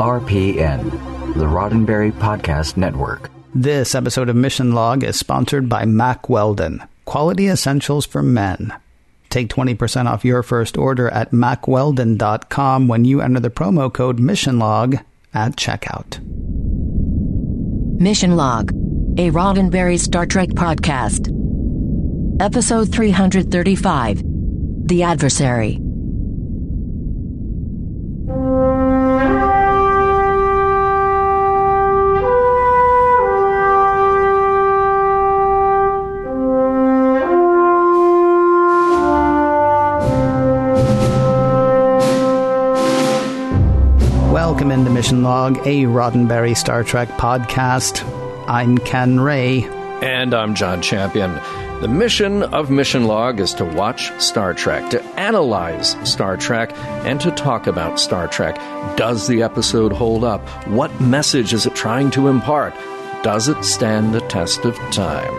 RPN, the Roddenberry Podcast Network. This episode of Mission Log is sponsored by Mack Weldon, quality essentials for men. Take 20% off your first order at mackweldon.com when you enter the promo code MissionLog at checkout. Mission Log, a Roddenberry Star Trek podcast. Episode 335 The Adversary. Mission Log, a Roddenberry Star Trek podcast. I'm Ken Ray. And I'm John Champion. The mission of Mission Log is to watch Star Trek, to analyze Star Trek, and to talk about Star Trek. Does the episode hold up? What message is it trying to impart? Does it stand the test of time?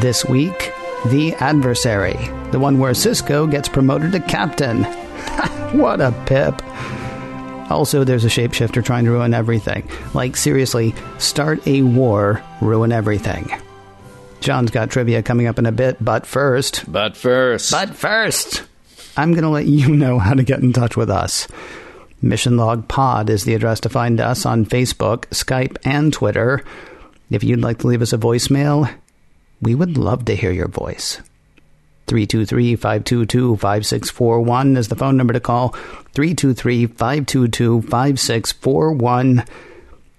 This week, The Adversary, the one where Sisko gets promoted to captain. what a pip. Also, there's a shapeshifter trying to ruin everything. Like, seriously, start a war, ruin everything. John's got trivia coming up in a bit, but first. But first. But first, I'm going to let you know how to get in touch with us. Mission Log Pod is the address to find us on Facebook, Skype, and Twitter. If you'd like to leave us a voicemail, we would love to hear your voice. 323 522 5641 is the phone number to call. 323 522 5641.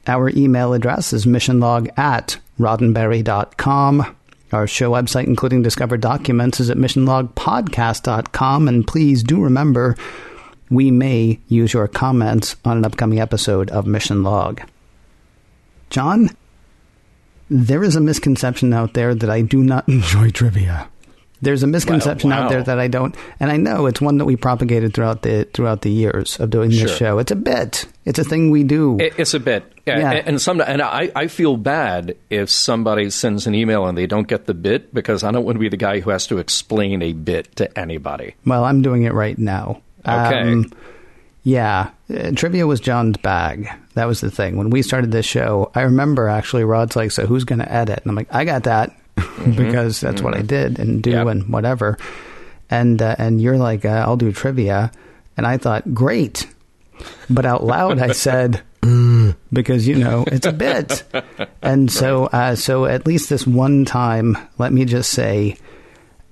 Our email address is missionlog at roddenberry.com. Our show website, including discovered documents, is at missionlogpodcast.com. And please do remember, we may use your comments on an upcoming episode of Mission Log. John, there is a misconception out there that I do not enjoy trivia. There's a misconception Wow, out there that I don't, and I know it's one that we propagated throughout the throughout the years of doing this Sure. show. It's a bit. It's a thing we do. It- It's a bit, yeah, Yeah. and- and some, and I, I feel bad if somebody sends an email and they don't get the bit because I don't want to be the guy who has to explain a bit to anybody. well, I'm doing it right now. Okay. Um, yeah, uh, trivia was John's bag. That was the thing. When we started this show, I remember actually Rod's like, "So who's going to edit?" And I'm like, "I got that," because that's what I did and do Yep. and whatever. And uh, and you're like, uh, "I'll do trivia," and I thought, "Great," but out loud I said. "Mm," Because you know it's a bit, and so uh, so at least this one time, let me just say,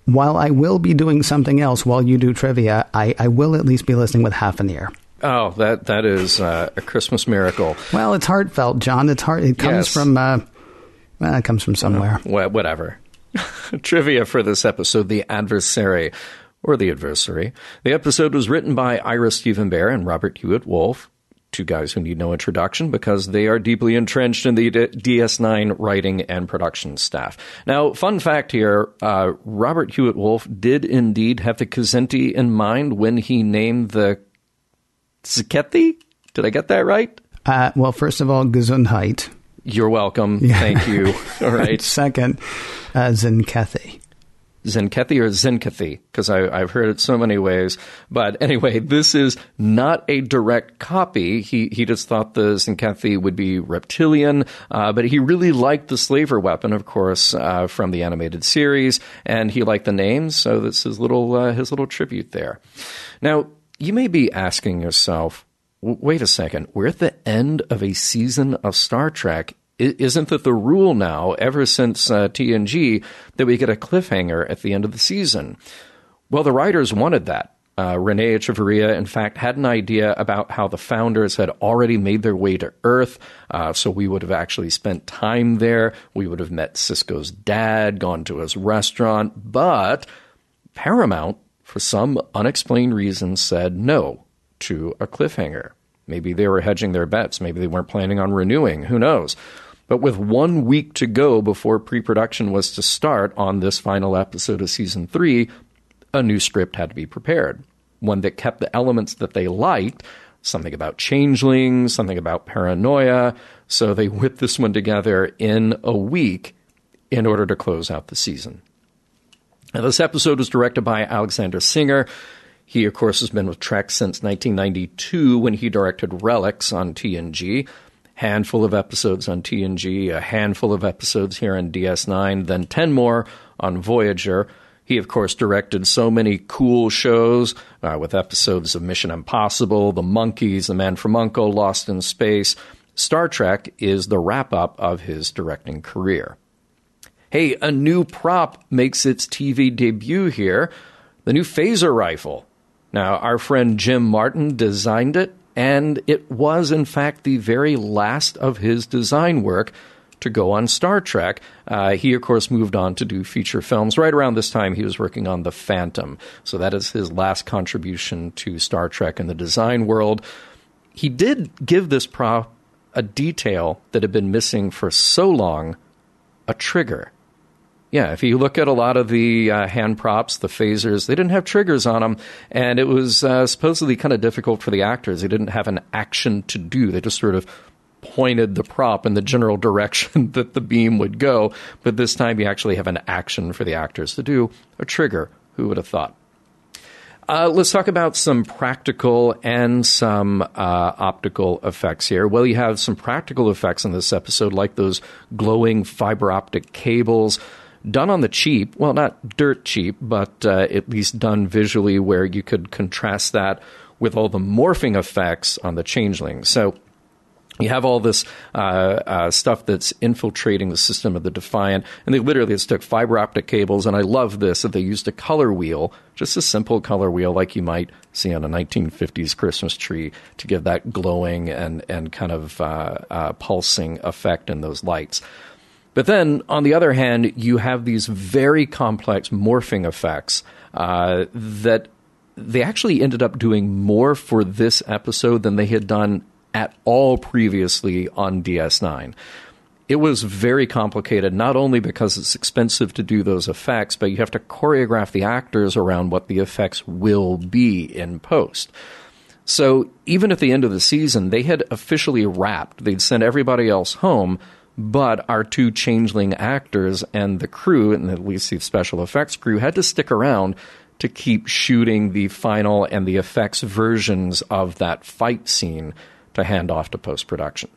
while I will be doing something else while you do trivia, I, I will at least be listening with half an ear. Oh, that that is uh, a Christmas miracle. Well, it's heartfelt, John. It's heart. It comes Yes. from. Uh, well, it comes from somewhere. Wha- whatever. Trivia for this episode The Adversary, or The Adversary. The episode was written by Ira Steven Behr and Robert Hewitt Wolfe, two guys who need no introduction because they are deeply entrenched in the D- DS9 writing and production staff. Now, fun fact here uh, Robert Hewitt Wolfe did indeed have the Kzinti in mind when he named the Zikethi. Did I get that right? Uh, well, first of all, Gesundheit. You're welcome. Thank you. All right. Second, uh, Tzenkethi. Tzenkethi or Tzenkethi, because I've heard it so many ways. But anyway, this is not a direct copy. He he just thought the Tzenkethi would be reptilian, uh, but he really liked the slaver weapon, of course, uh, from the animated series, and he liked the name, so that's his little uh, his little tribute there. Now, you may be asking yourself, wait a second, we're at the end of a season of Star Trek. I- Isn't that the rule now, ever since uh, TNG, that we get a cliffhanger at the end of the season? Well, the writers wanted that. Uh, Renee Echevarria, in fact, had an idea about how the founders had already made their way to Earth, uh, so we would have actually spent time there. We would have met Sisko's dad, gone to his restaurant, but Paramount, for some unexplained reason, said no to a cliffhanger. Maybe they were hedging their bets. Maybe they weren't planning on renewing. Who knows? But with one week to go before pre production was to start on this final episode of season three, a new script had to be prepared. One that kept the elements that they liked, something about changelings, something about paranoia. So they whipped this one together in a week in order to close out the season. Now, this episode was directed by Alexander Singer. He, of course, has been with Trek since 1992 when he directed Relics on TNG. Handful of episodes on TNG, a handful of episodes here on DS9, then 10 more on Voyager. He, of course, directed so many cool shows uh, with episodes of Mission Impossible, The Monkees, The Man from Uncle, Lost in Space. Star Trek is the wrap up of his directing career. Hey, a new prop makes its TV debut here the new phaser rifle. Now, our friend Jim Martin designed it, and it was, in fact, the very last of his design work to go on Star Trek. Uh, he, of course, moved on to do feature films. Right around this time, he was working on The Phantom. So that is his last contribution to Star Trek in the design world. He did give this prop a detail that had been missing for so long a trigger. Yeah, if you look at a lot of the uh, hand props, the phasers, they didn't have triggers on them, and it was uh, supposedly kind of difficult for the actors. They didn't have an action to do. They just sort of pointed the prop in the general direction that the beam would go. But this time, you actually have an action for the actors to do a trigger. Who would have thought? Uh, let's talk about some practical and some uh, optical effects here. Well, you have some practical effects in this episode, like those glowing fiber optic cables done on the cheap. Well, not dirt cheap, but uh, at least done visually where you could contrast that with all the morphing effects on the changeling. So you have all this uh, uh, stuff that's infiltrating the system of the Defiant, and they literally just took fiber optic cables. And I love this that they used a color wheel, just a simple color wheel like you might see on a 1950s Christmas tree, to give that glowing and and kind of uh, uh, pulsing effect in those lights. But then, on the other hand, you have these very complex morphing effects uh, that they actually ended up doing more for this episode than they had done at all previously on DS9. It was very complicated, not only because it's expensive to do those effects, but you have to choreograph the actors around what the effects will be in post. So even at the end of the season, they had officially wrapped. They'd sent everybody else home, but our two changeling actors and the crew, and at least the special effects crew, had to stick around to keep shooting the final and the effects versions of that fight scene to hand off to post production.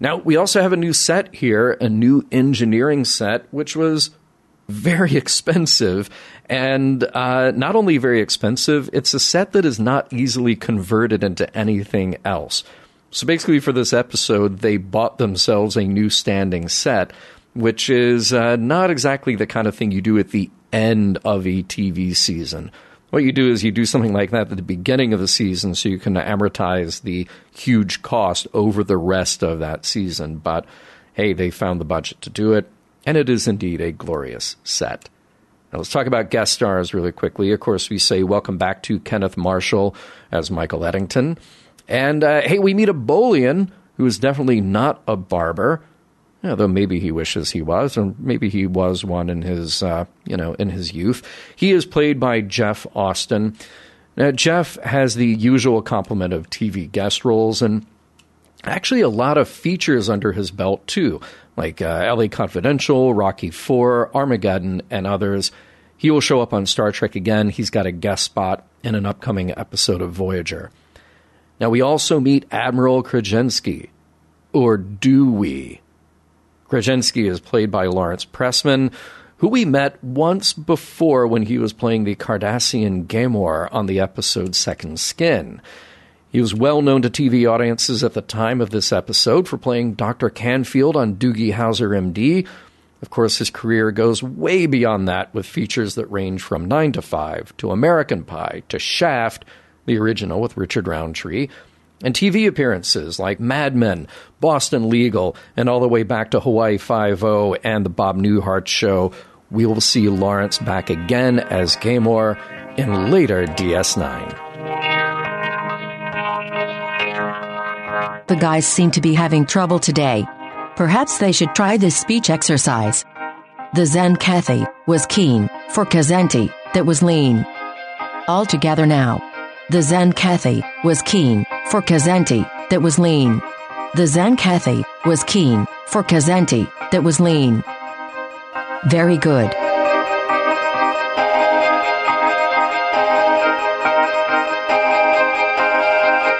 Now, we also have a new set here, a new engineering set, which was very expensive. And uh, not only very expensive, it's a set that is not easily converted into anything else. So basically, for this episode, they bought themselves a new standing set, which is uh, not exactly the kind of thing you do at the end of a TV season what you do is you do something like that at the beginning of the season so you can amortize the huge cost over the rest of that season. But hey, they found the budget to do it, and it is indeed a glorious set. Now, let's talk about guest stars really quickly. Of course, we say welcome back to Kenneth Marshall as Michael Eddington. And uh, hey, we meet a Bolian who is definitely not a barber. Though maybe he wishes he was, or maybe he was one in his, uh, you know, in his youth. He is played by Jeff Austin. Now, Jeff has the usual complement of TV guest roles and actually a lot of features under his belt too, like uh, LA Confidential, Rocky Four, Armageddon, and others. He will show up on Star Trek again. He's got a guest spot in an upcoming episode of Voyager. Now, we also meet Admiral Krajensky. Or do we? Krajensky is played by Lawrence Pressman, who we met once before when he was playing the Cardassian Ghemor on the episode Second Skin. He was well known to TV audiences at the time of this episode for playing Dr. Canfield on Doogie Howser MD. Of course, his career goes way beyond that with features that range from 9 to 5 to American Pie to Shaft, the original with Richard Roundtree, and TV appearances like Mad Men, Boston Legal, and all the way back to Hawaii Five-O and the Bob Newhart Show. We will see Lawrence back again as Ghemor in later DS9. The guys seem to be having trouble today. Perhaps they should try this speech exercise. The Zen Kathy was keen for Kzinti that was lean. All together now. The Zen Kathy was keen for Kzinti that was lean. The Zen Kathy was keen for Kzinti that was lean. Very good.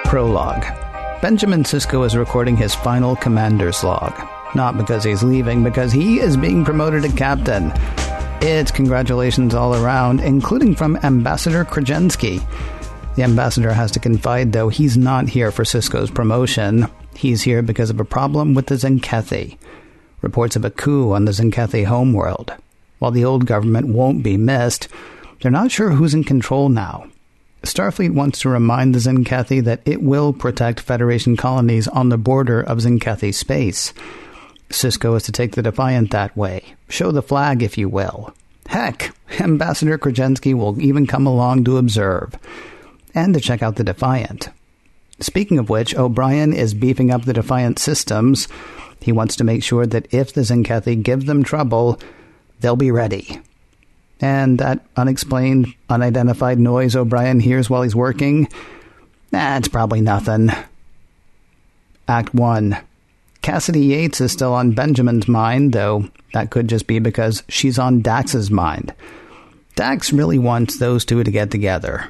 Prologue. Benjamin Sisko is recording his final commander's log. Not because he's leaving, because he is being promoted to captain. It's congratulations all around, including from Ambassador Krajensky. The ambassador has to confide, though, he's not here for Sisko's promotion. He's here because of a problem with the Tzenkethi. Reports of a coup on the Tzenkethi homeworld. While the old government won't be missed, they're not sure who's in control now. Starfleet wants to remind the Tzenkethi that it will protect Federation colonies on the border of Tzenkethi space. Sisko is to take the Defiant that way. Show the flag, if you will. Heck, Ambassador Krajensky will even come along to observe. And to check out the Defiant. Speaking of which, O'Brien is beefing up the Defiant systems. He wants to make sure that if the Tzenkethi give them trouble, they'll be ready. And that unexplained, unidentified noise O'Brien hears while he's working, that's probably nothing. Act 1. Cassidy Yates is still on Benjamin's mind, though that could just be because she's on Dax's mind. Dax really wants those two to get together.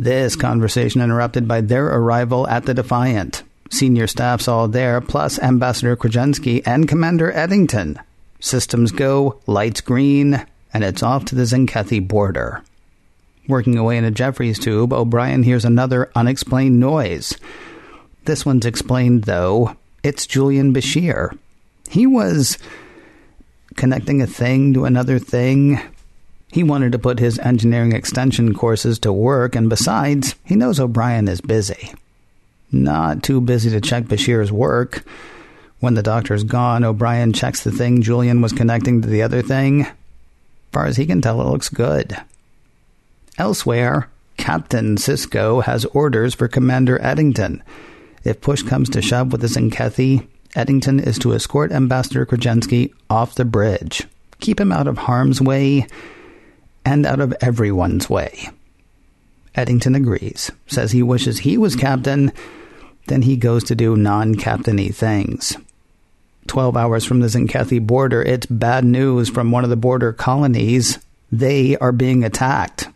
This conversation interrupted by their arrival at the Defiant. Senior staff's all there, plus Ambassador Krajensky and Commander Eddington. Systems go, lights green, and it's off to the Tzenkethi border. Working away in a Jefferies tube, O'Brien hears another unexplained noise. This one's explained, though. It's Julian Bashir. He was connecting a thing to another thing. He wanted to put his engineering extension courses to work, and besides, he knows O'Brien is busy. Not too busy to check Bashir's work. When the doctor's gone, O'Brien checks the thing Julian was connecting to the other thing far as he can tell, it looks good. Elsewhere, Captain Sisko has orders for Commander Eddington. If push comes to shove with the Tzenkethi, Eddington is to escort Ambassador Krajensky off the bridge, keep him out of harm's way, and out of everyone's way. Eddington agrees, says he wishes he was captain, then he goes to do non captainy things. 12 hours from the Tzenkethi border, it's bad news from one of the border colonies. They are being attacked.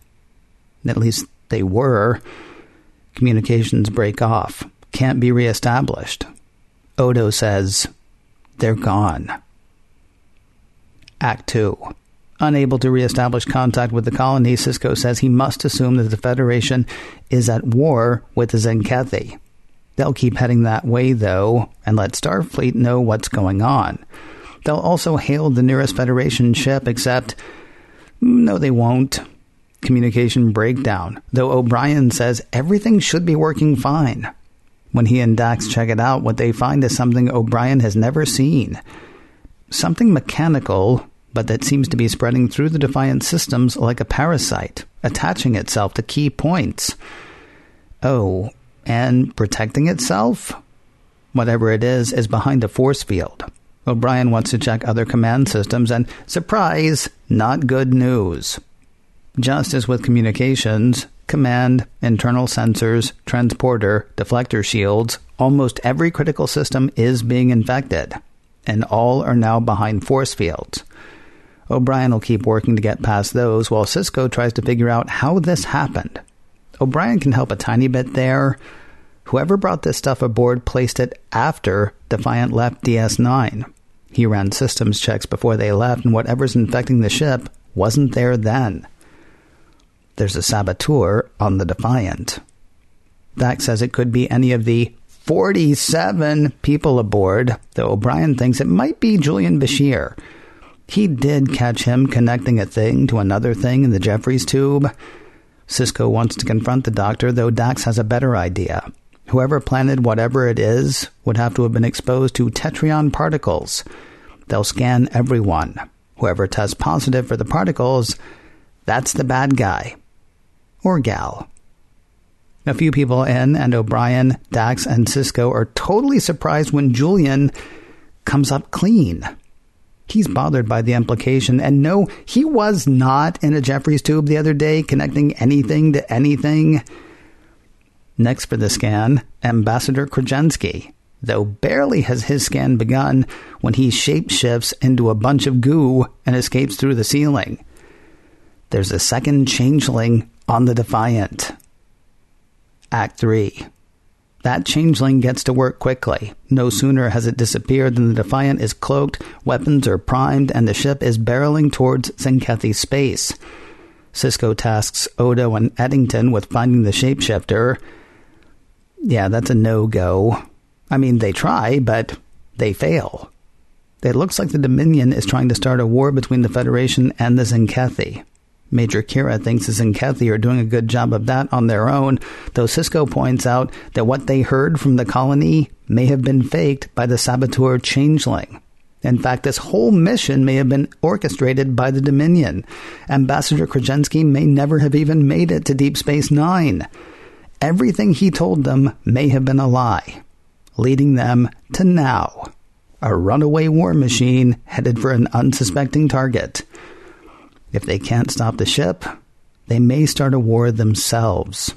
At least they were. Communications break off, can't be reestablished. Odo says, they're gone. Act 2. Unable to reestablish contact with the colony, Sisko says he must assume that the Federation is at war with the Tzenkethi. They'll keep heading that way, though, and let Starfleet know what's going on. They'll also hail the nearest Federation ship, except. No, they won't. Communication breakdown, though O'Brien says everything should be working fine. When he and Dax check it out, what they find is something O'Brien has never seen. Something mechanical, but that seems to be spreading through the Defiant systems like a parasite, attaching itself to key points. Oh, and protecting itself, whatever it is, is behind a force field. O'Brien wants to check other command systems, and surprise, not good news. Just as with communications, command, internal sensors, transporter, deflector shields, almost every critical system is being infected, and all are now behind force fields. O'Brien will keep working to get past those while Sisko tries to figure out how this happened. O'Brien can help a tiny bit there. Whoever brought this stuff aboard placed it after Defiant left DS9. He ran systems checks before they left, and whatever's infecting the ship wasn't there then. There's a saboteur on the Defiant. Dax says it could be any of the 47 people aboard, though O'Brien thinks it might be Julian Bashir. He did catch him connecting a thing to another thing in the Jefferies tube. Sisko wants to confront the doctor, though Dax has a better idea. Whoever planted whatever it is would have to have been exposed to tetryon particles. They'll scan everyone. Whoever tests positive for the particles, that's the bad guy. Or gal. A few people in, and O'Brien, Dax, and Sisko are totally surprised when Julian comes up clean. He's bothered by the implication, and no, he was not in a Jefferies tube the other day connecting anything to anything. Next for the scan, Ambassador Krajensky, though barely has his scan begun when he shapeshifts into a bunch of goo and escapes through the ceiling. There's a second changeling on the Defiant. Act 3. That changeling gets to work quickly. No sooner has it disappeared than the Defiant is cloaked, weapons are primed, and the ship is barreling towards Tzenkethi space. Sisko tasks Odo and Eddington with finding the shapeshifter. Yeah, that's a no go. I mean, they try, but they fail. It looks like the Dominion is trying to start a war between the Federation and the Tzenkethi. Major Kira thinks is and Kathy are doing a good job of that on their own, though Sisko points out that what they heard from the colony may have been faked by the saboteur Changeling. In fact, this whole mission may have been orchestrated by the Dominion. Ambassador Krajensky may never have even made it to Deep Space Nine. Everything he told them may have been a lie, leading them to now a runaway war machine headed for an unsuspecting target. If they can't stop the ship, they may start a war themselves.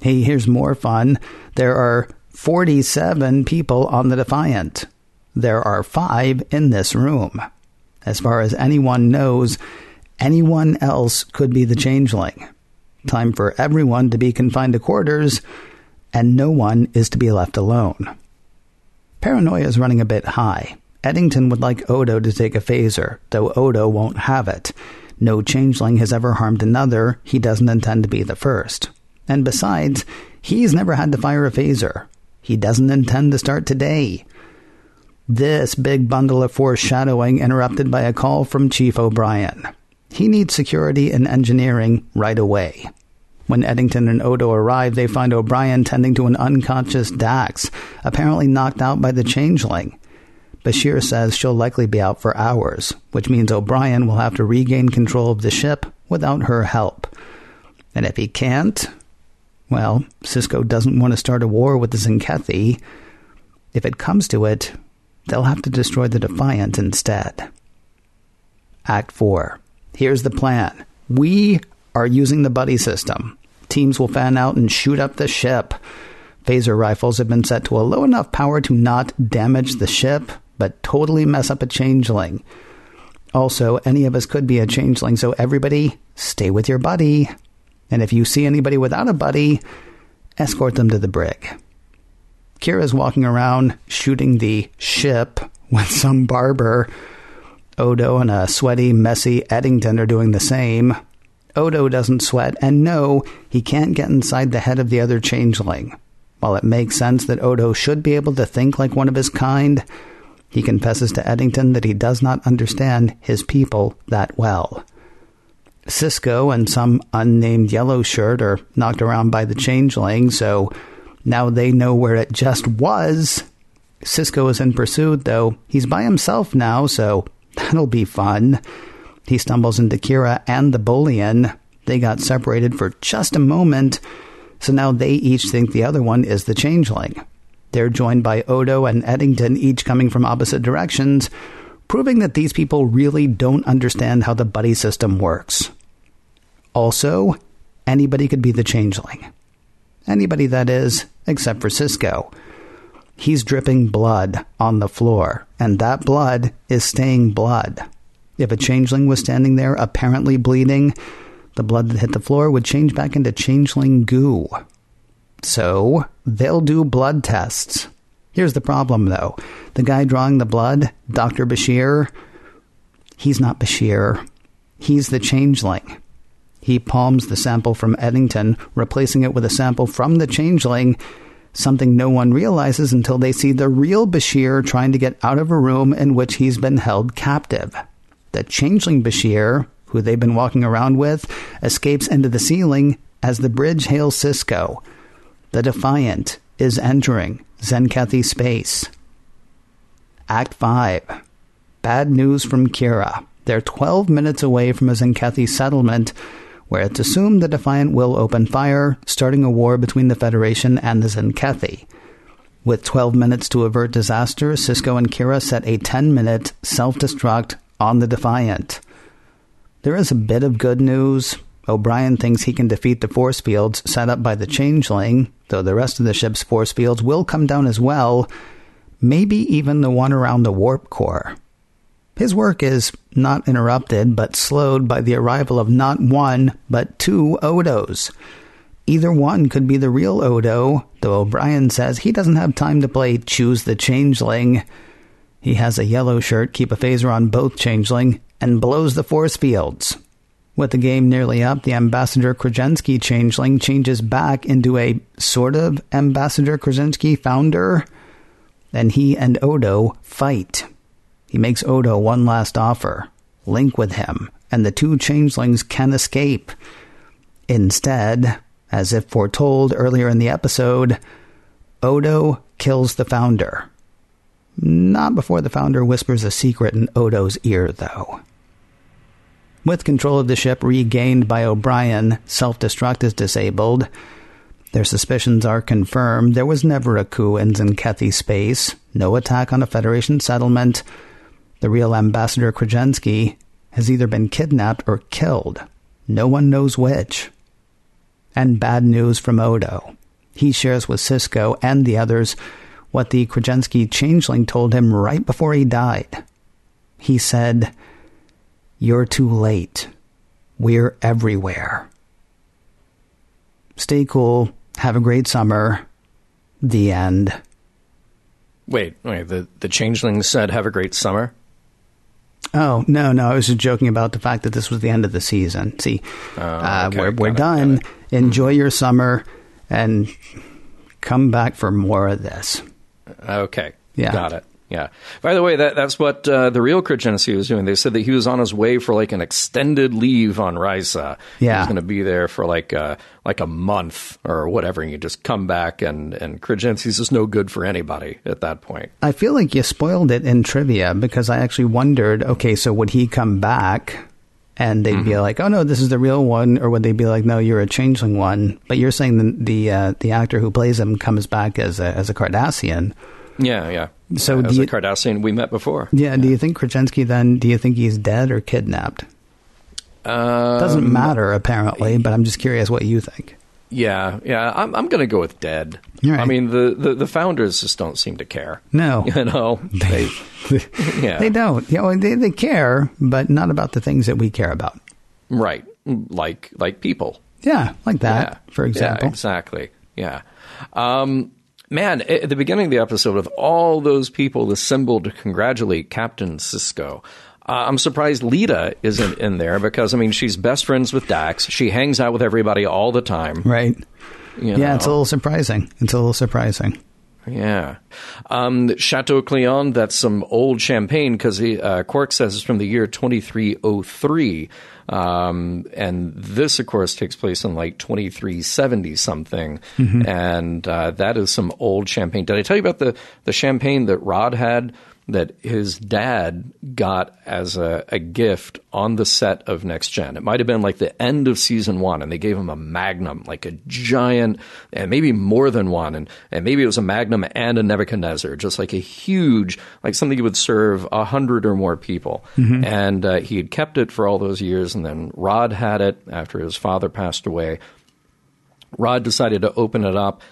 Hey, here's more fun. There are 47 people on the Defiant. There are five in this room. As far as anyone knows, anyone else could be the changeling. Time for everyone to be confined to quarters, and no one is to be left alone. Paranoia is running a bit high. Eddington would like Odo to take a phaser, though Odo won't have it. No changeling has ever harmed another, he doesn't intend to be the first. And besides, he's never had to fire a phaser. He doesn't intend to start today. This big bundle of foreshadowing interrupted by a call from Chief O'Brien. He needs security and engineering right away. When Eddington and Odo arrive, they find O'Brien tending to an unconscious Dax, apparently knocked out by the changeling. Bashir says she'll likely be out for hours, which means O'Brien will have to regain control of the ship without her help. And if he can't, well, Sisko doesn't want to start a war with the Tzenkethi. If it comes to it, They'll have to destroy the Defiant instead. Act 4. Here's the plan. We are using the buddy system. Teams will fan out and shoot up the ship. Phaser rifles have been set to a low enough power to not damage the ship, but totally mess up a changeling. Also, any of us could be a changeling, so everybody stay with your buddy. And if you see anybody without a buddy, escort them to the brig. Kira's walking around shooting the ship with some barber. Odo and a sweaty, messy Eddington are doing the same. Odo doesn't sweat, and no, he can't get inside the head of the other changeling. While it makes sense that Odo should be able to think like one of his kind, he confesses to Eddington that he does not understand his people that well. Sisko and some unnamed yellow shirt are knocked around by the changeling, so now they know where it just was. Sisko is in pursuit, though. He's by himself now, so that'll be fun. He stumbles into Kira and the Bolian. They got separated for just a moment, so now they each think the other one is the changeling. They're joined by Odo and Eddington, each coming from opposite directions, proving that these people really don't understand how the buddy system works. Also, anybody could be the changeling. Anybody, that is, except for Sisko. He's dripping blood on the floor, and that blood is staying blood. If a changeling was standing there apparently bleeding, the blood that hit the floor would change back into changeling goo. So, they'll do blood tests. Here's the problem, though. The guy drawing the blood, Dr. Bashir, he's not Bashir. He's the changeling. He palms the sample from Eddington, replacing it with a sample from the changeling, something no one realizes until they see the real Bashir trying to get out of a room in which he's been held captive. The changeling Bashir, who they've been walking around with, escapes into the ceiling as the bridge hails Sisko. The Defiant is entering Tzenkethi space. Act 5 Bad news from Kira. They're 12 minutes away from a Tzenkethi settlement where it's assumed the Defiant will open fire, starting a war between the Federation and the Tzenkethi. With 12 minutes to avert disaster, Sisko and Kira set a 10 minute self destruct on the Defiant. There is a bit of good news. O'Brien thinks he can defeat the force fields set up by the Changeling, though the rest of the ship's force fields will come down as well, maybe even the one around the warp core. His work is not interrupted but slowed by the arrival of not one but two Odos. Either one could be the real Odo, though O'Brien says he doesn't have time to play Choose the Changeling. He has a yellow shirt, keep a phaser on both Changeling, and blows the force fields. With the game nearly up, the Ambassador Krajensky changeling changes back into a sort of Ambassador Krajensky founder, and he and Odo fight. He makes Odo one last offer link with him, and the two changelings can escape. Instead, as if foretold earlier in the episode, Odo kills the founder. Not before the founder whispers a secret in Odo's ear, though. With control of the ship regained by O'Brien, self destruct is disabled. Their suspicions are confirmed. There was never a coup in Tzenkethi space, no attack on a Federation settlement. The real Ambassador Krajensky has either been kidnapped or killed. No one knows which. And bad news from Odo. He shares with Sisko and the others what the Krajensky changeling told him right before he died. He said, You're too late. We're everywhere. Stay cool. Have a great summer. The end. Wait, wait. The the changeling said, "Have a great summer." Oh no, no! I was just joking about the fact that this was the end of the season. See, Oh, uh, okay. we're we're it, done. Enjoy your summer, and come back for more of this. Okay. Yeah. Got it. Yeah. By the way, that that's what uh, the real Krajensky was doing. They said that he was on his way for like an extended leave on Risa. He Yeah. was going to be there for like uh, like a month or whatever, and you just come back, and and Krajensky's just no good for anybody at that point. I feel like you spoiled it in trivia because I actually wondered. Okay, so would he come back? And they'd Mm-hmm. be like, "Oh no, this is the real one," or would they be like, "No, you're a changeling one"? But you're saying the the, uh, the actor who plays him comes back as a as a Cardassian. Yeah, yeah. So Yeah, do as you- a Cardassian we met before. Yeah. Do you think Krajensky then? Do you think he's dead or kidnapped? Um, Doesn't matter apparently, but I'm just curious what you think. Yeah, yeah. I'm I'm going to go with dead. Right. I mean, the, the the founders just don't seem to care. No. You know, they, yeah, They don't. You know, they they care, but not about the things that we care about. right, like like people. Yeah, like that, Yeah. for example. Yeah, exactly. Yeah. Um, man, at the beginning of the episode, with all those people assembled to congratulate Captain Sisko, uh, I'm surprised Leeta isn't in there because, I mean, she's best friends with Dax. She hangs out with everybody all the time. Right. you Yeah, it's a little surprising. It's a little surprising. Yeah. Um, Chateau Cleon, that's some old champagne because uh, Quark says it's from the year 2303. Um, and this, of course, takes place in like 2370 something. And uh, that is some old champagne. Did I tell you about the, the champagne that Rod had? That his dad got as a, a gift on the set of Next Gen. It might have been like the end of season one, and they gave him a Magnum, like a giant, and maybe more than one, and, and maybe it was a Magnum and a Nebuchadnezzar, just like a huge, like something you would serve a hundred or more people. And uh, he had kept it for all those years, and then Rod had it after his father passed away. Rod decided to open it up.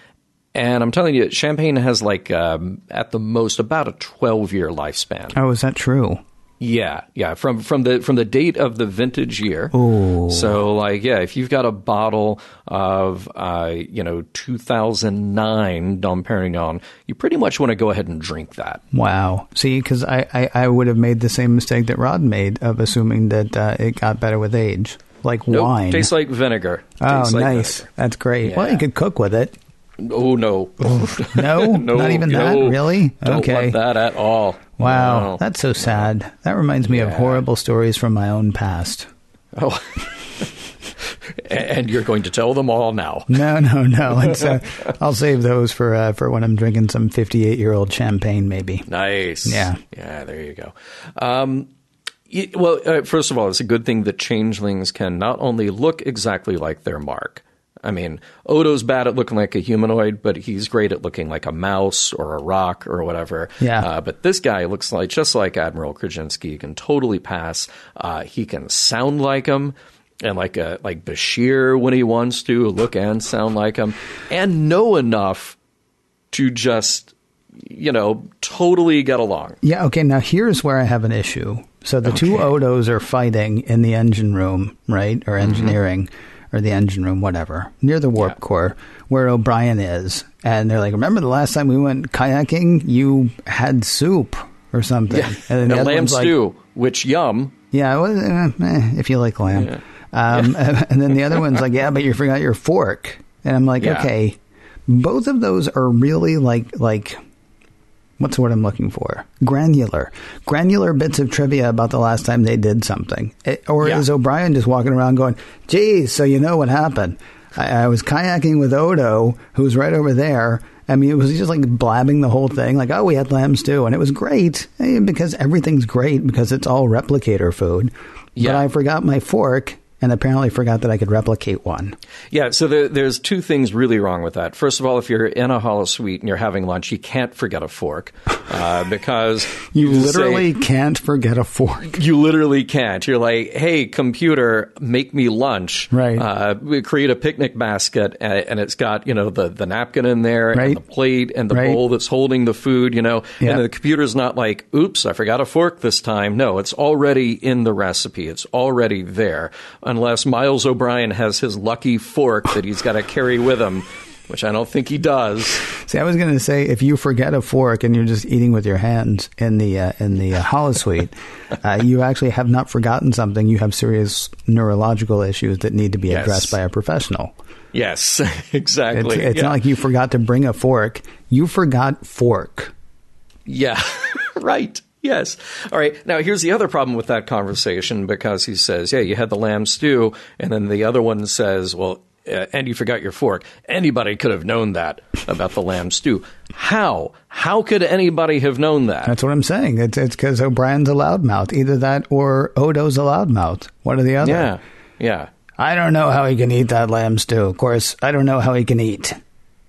And I'm telling you, champagne has like um, at the most about a 12 year lifespan. Oh, is that true? Yeah, yeah, from from the from the date of the vintage year. So like, yeah, if you've got a bottle of uh, you know 2009 Dom Perignon, you pretty much want to go ahead and drink that. Wow. See, because I, I, I would have made the same mistake that Rod made of assuming that uh, it got better with age, like Nope, wine. tastes like vinegar. oh, Tastes like nice. vinegar. That's great. Well, you could cook with it. Oh no, No, no, not even that. no. Really? Don't okay. want that at all. Wow, No. that's so sad. That reminds me of horrible stories from my own past. Oh. and you're going to tell them all now. No, no, no. Uh, I'll save those for uh, for when I'm drinking some 58 year old champagne, maybe. Nice. Yeah. Yeah, there you go. Um, well, uh, first of all, it's a good thing that changelings can not only look exactly like their mark. I mean, Odo's bad at looking like a humanoid, but he's great at looking like a mouse or a rock or whatever. Yeah. Uh, but this guy looks like just like Admiral Krajensky. He can totally pass. Uh, he can sound like him. And like a, like Bashir when he wants to look and sound like him, and know enough to just you know totally get along. Yeah, okay, now here's where I have an issue. So the two Odos are fighting in the engine room, right? Or engineering. Or the engine room, whatever, near the warp Yeah. core where O'Brien is. And they're like, remember the last time we went kayaking? You had soup or something. Yeah, And then the a other lamb one's like, stew, which yum. yeah, well, eh, eh, if you like lamb. Um, and then the other one's like, yeah, but you forgot your fork. And I'm like, Yeah. okay, both of those are really like like what's the word I'm looking for? Granular, granular bits of trivia about the last time they did something. It- or Yeah. is O'Brien just walking around going, "Geez, so you know what happened? I, I was kayaking with Odo, who's right over there." I mean, it was just like blabbing the whole thing, like, "Oh, we had lamb stew, and it was great eh, because everything's great because it's all replicator food." But Yeah. I forgot my fork, and apparently forgot that I could replicate one. Yeah, so there, there's two things really wrong with that. First of all, if you're in a holosuite and you're having lunch, you can't forget a fork uh, because You say- literally can't forget a fork. you literally can't. You're like, hey, computer, make me lunch. Right. Uh, we create a picnic basket, and, and it's got you know the, the napkin in there, Right. and the plate, and the Right. bowl that's holding the food. You know, Yeah. and the computer's not like, oops, I forgot a fork this time. No, it's already in the recipe. It's already there, unless Miles O'Brien has his lucky fork that he's got to carry with him. Which I don't think he does. See, I was going to say if you forget a fork and you're just eating with your hands in the uh, in the uh, holosuite, uh, you actually have not forgotten something. You have serious neurological issues that need to be Yes. addressed by a professional. Yes, It's, exactly. it's Yeah. not like you forgot to bring a fork. You forgot fork. Yeah, right. Yes. All right. Now, here's the other problem with that conversation because he says, Yeah, you had the lamb stew. And then the other one says, Well, uh, and you forgot your fork. Anybody could have known that about the lamb stew. How? How could anybody have known that? That's what I'm saying. It's it's because O'Brien's a loudmouth. Either that or Odo's a loudmouth. One or the other. yeah. Yeah. I don't know how he can eat that lamb stew. Of course, I don't know how he can eat.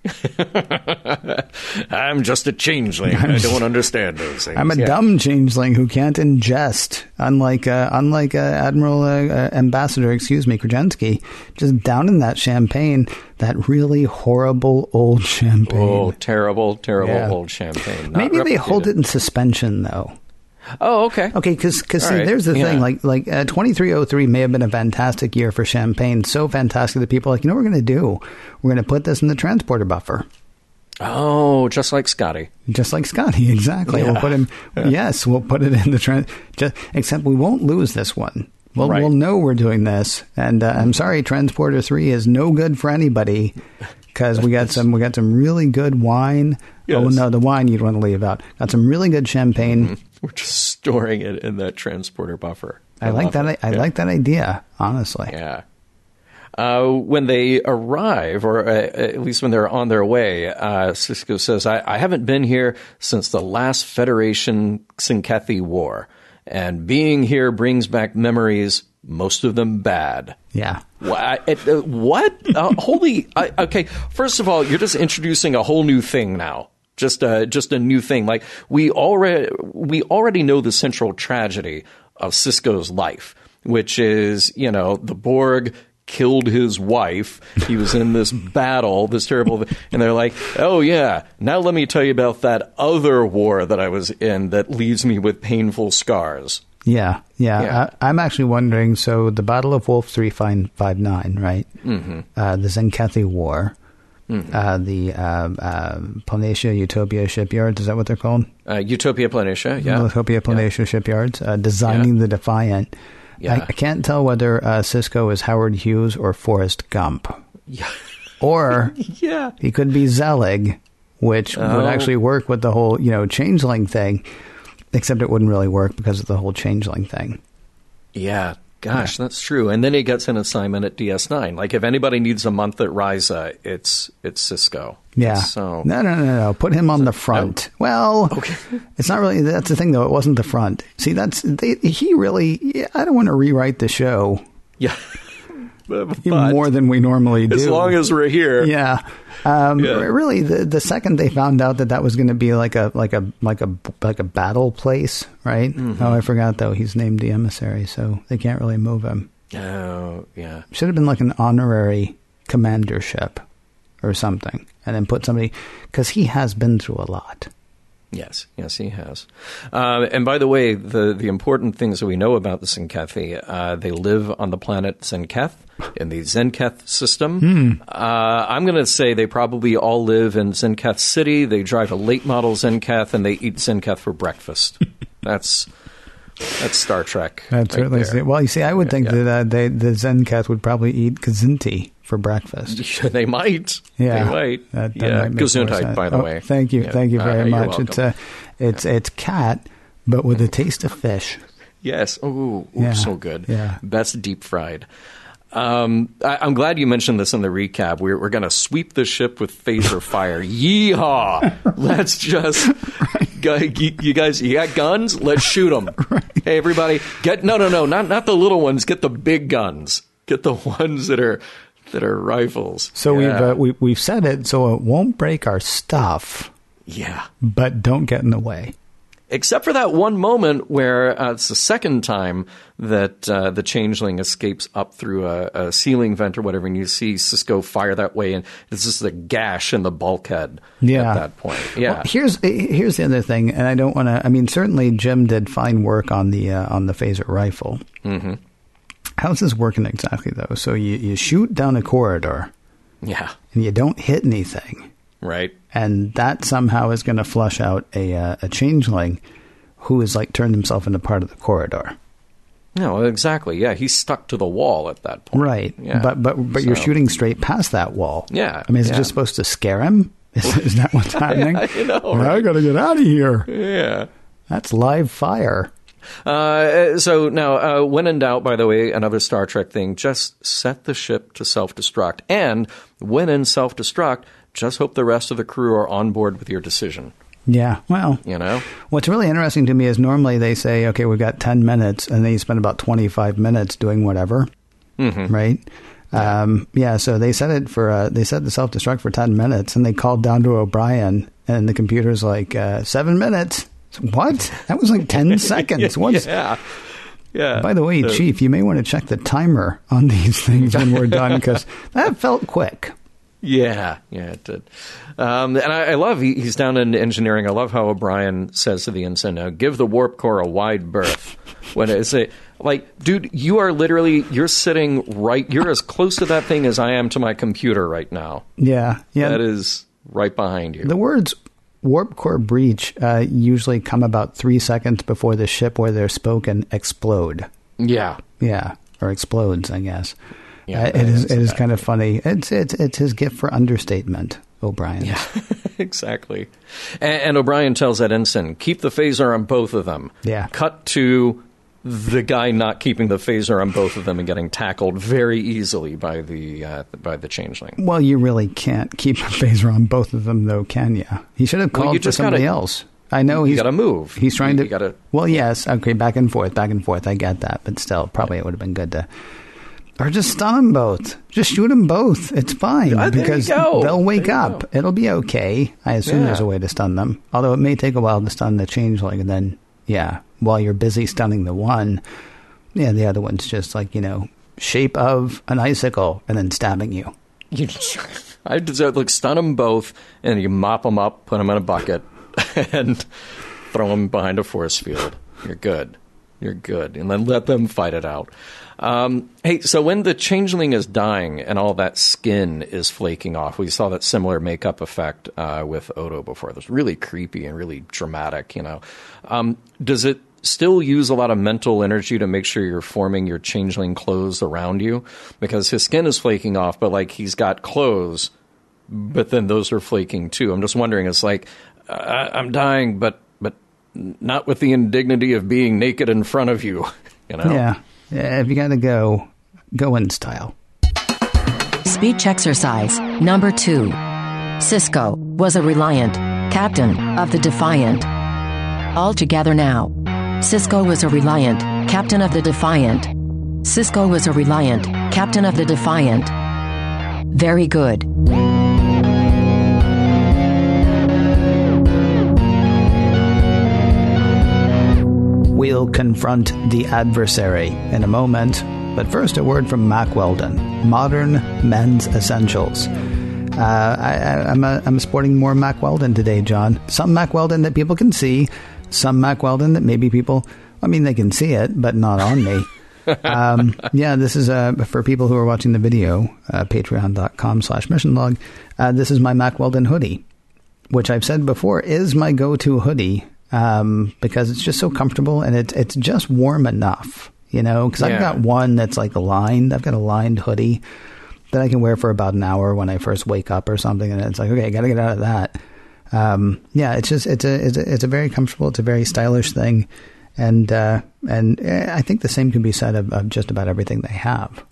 I'm just a changeling. I don't understand those things. I'm a Yeah. dumb changeling who can't ingest, unlike uh, unlike uh, Admiral uh, uh, Ambassador, excuse me, Krajensky, just down in that champagne, that really horrible old champagne. Oh, terrible, terrible Yeah. old champagne. Not Maybe they hold it in suspension though. Oh, okay. Okay, because see, right, there's the yeah. thing. Like like uh, 2303 may have been a fantastic year for champagne. So fantastic that people are like, you know, what we're going to do. We're going to put this in the transporter buffer. Oh, just like Scotty. Just like Scotty, exactly. Yeah. We'll put him. Yes, we'll put it in the. Just except we won't lose this one. We'll Right. we'll know we're doing this. And uh, I'm sorry, Transporter Three is no good for anybody because we got some we got some really good wine. Oh no, the wine you'd want to leave out. Got some really good champagne. We're just storing it in that transporter buffer. I, like that. it. I, I Yeah. like that idea. Honestly, Yeah. Uh, when they arrive, or uh, at least when they're on their way, uh, Sisko says, I, I haven't been here since the last Federation Tzenkethi War. And being here brings back memories, most of them bad. yeah. Uh, What? Uh, holy! I, okay, first of all, you're just introducing a whole new thing now. Just a just a new thing. Like we already we already know the central tragedy of Sisko's life, which is you know the Borg killed his wife. He was in this battle, this terrible, and they're like, oh yeah, now let me tell you about that other war that I was in that leaves me with painful scars. Yeah, yeah. Yeah. I, I'm actually wondering. So the Battle of Wolf three five five nine, right? Mm-hmm. Uh, the Tzenkethi War, Mm-hmm. uh, the uh, uh, Planitia Utopia shipyards. Is that what they're called? Uh, Utopia Planitia, yeah. Utopia Planitia shipyards. Uh, designing the Defiant. Yeah. I, I can't tell whether uh, Sisko is Howard Hughes or Forrest Gump, Yeah. or yeah. he could be Zelig, which Oh. would actually work with the whole you know changeling thing. Except it wouldn't really work because of the whole changeling thing. Yeah, gosh, that's true. And then he gets an assignment at DS9. Like if anybody needs a month at Risa, it's it's Sisko. Yeah. So no, no, no, no. Put him on the front. Oh. Well, Okay. it's not really. That's the thing, though. It wasn't the front. See, that's they, he really. Yeah, I don't want to rewrite the show yeah. more than we normally do. as long as we're here. yeah. Um, Yeah. Really, the the second they found out that that was going to be like a like a like a like a battle place, right? Mm-hmm. Oh, I forgot though. He's named the emissary, so they can't really move him. Oh, yeah. Should have been like an honorary commandership or something, and then put somebody because he has been through a lot. Yes, yes, he has. Uh, and by the way, the, the important things that we know about the Tzenkethi, uh, they live on the planet Sinketh. in the Zenketh system. Hmm. Uh, I'm going to say they probably all live in Zenketh City. They drive a late model Zenketh and they eat Zenketh for breakfast. that's that's Star Trek. That's right certainly. there. Well, you see, I would think Yeah. that uh, they, the Zen cat would probably eat Kzinti for breakfast. they might. Yeah, They might. That, that yeah. might Gesundheit, by the Oh, way. Thank you, Yeah. thank you Uh, very you're much. It's welcome. uh, it's it's cat, but with a taste of fish. Yes. Ooh, Yeah. so good. Yeah. Best deep fried. Um, I, I'm glad you mentioned this in the recap. We're, we're going to sweep the ship with phaser fire. Yeehaw! Let's just, Gu- you, you guys, you got guns? Let's shoot them. Hey, everybody, get no, no, no, not not the little ones. Get the big guns. Get the ones that are that are rifles. So we've uh, we, we've said it, so it won't break our stuff, yeah. but don't get in the way. except for that one moment where uh, it's the second time that uh, the changeling escapes up through a, a ceiling vent or whatever, and you see Sisko fire that way, and it's just a gash in the bulkhead Yeah. at that point. Yeah, Well, here's here's the other thing, and I don't want to. I mean, certainly Jim did fine work on the uh, on the phaser rifle. Mm-hmm. How's this working exactly, though? So you you shoot down a corridor yeah, and you don't hit anything, right. and that somehow is going to flush out a uh, a changeling who has like turned himself into part of the corridor. No, exactly. Yeah, he's stuck to the wall at that point. Right. Yeah. But but but you're shooting straight past that wall. Yeah, I mean, is it just supposed to scare him? Is, is that what's happening? I know, I got to get out of here. Yeah. That's live fire. Uh, so now, uh, when in doubt, by the way, another Star Trek thing, just set the ship to self destruct. And when in self destruct, just hope the rest of the crew are on board with your decision. Yeah. Well, You know? what's really interesting to me is normally they say, okay, we've got 10 minutes, and then you spend about 25 minutes doing whatever. Mm-hmm. Right? Um, yeah, so they set it for, uh, they set the self destruct for 10 minutes, and they called down to O'Brien, and the computer's like, uh, seven minutes. What? That was like 10 seconds. What's, yeah. Yeah. By the way, So- Chief, you may want to check the timer on these things when we're done because that felt quick. Yeah, yeah, it did. Um, and I, I love he, he's down in engineering. I love how O'Brien says to the ensign, now, "Give the warp core a wide berth." When it's a, like, dude, you are literally you're sitting right. You're as close to that thing as I am to my computer right now. Yeah, yeah. That is right behind you. the words warp core breach uh, usually come about three seconds before the ship where they're spoken explode. yeah, Yeah, or explodes, I guess. Yeah, Uh, it is. It is kind of funny. It's it's it's his gift for understatement, O'Brien. Yeah, exactly. And, and O'Brien tells that ensign, keep the phaser on both of them. Yeah. Cut to the guy not keeping the phaser on both of them and getting tackled very easily by the uh, by the changeling. Well, you really can't keep a phaser on both of them, though, can you? He should have Well, called you for somebody gotta- else. I know he's gotta move. He's trying You- to. you gotta- Well, yes, okay, back and forth, back and forth. I get that, but still, probably it would have been good to, or just stun them both. Just shoot them both. It's fine Ah, you because they'll wake up. It'll be okay. I assume Yeah. there's a way to stun them. Although it may take a while to stun the changeling, and then yeah, while you're busy stunning the one, yeah, the other one's just like you know shape of an icicle and then stabbing you. I deserve like stun them both, and you mop them up, put them in a bucket, and throw them behind a force field. You're good. You're good, and then let them fight it out. Um, hey, so when the changeling is dying and all that skin is flaking off, we saw that similar makeup effect uh, with Odo before. It was really creepy and really dramatic. You know, um, does it still use a lot of mental energy to make sure you're forming your changeling clothes around you? Because his skin is flaking off, but like he's got clothes, but then those are flaking too. I'm just wondering. It's like uh, I'm dying, but but not with the indignity of being naked in front of you. You know. Yeah, yeah. If you got to go, go in style. Speech exercise number two. Sisko was a reliant captain of the Defiant. All together now. Sisko was a reliant captain of the Defiant. Sisko was a reliant captain of the Defiant. Very good. We'll confront the adversary in a moment, but first a word from Mack Weldon, Modern Men's Essentials. Uh, I, I, I'm, a, I'm sporting more Mack Weldon today, John. Some Mack Weldon that people can see, some Mack Weldon that maybe people, I mean, they can see it, but not on me. um, yeah, this is uh, for people who are watching the video, uh, patreon.com slash mission log. Uh, this is my Mack Weldon hoodie, which I've said before is my go to hoodie um, because it's just so comfortable and it, it's just warm enough, you know, because Yeah. I've got one that's like lined. I've got a lined hoodie that I can wear for about an hour when I first wake up or something. And it's like, okay, I got to get out of that. Um, yeah, it's just, it's a, it's a, it's a very comfortable, it's a very stylish thing. And, uh, and eh, I think the same can be said of, of just about everything they have.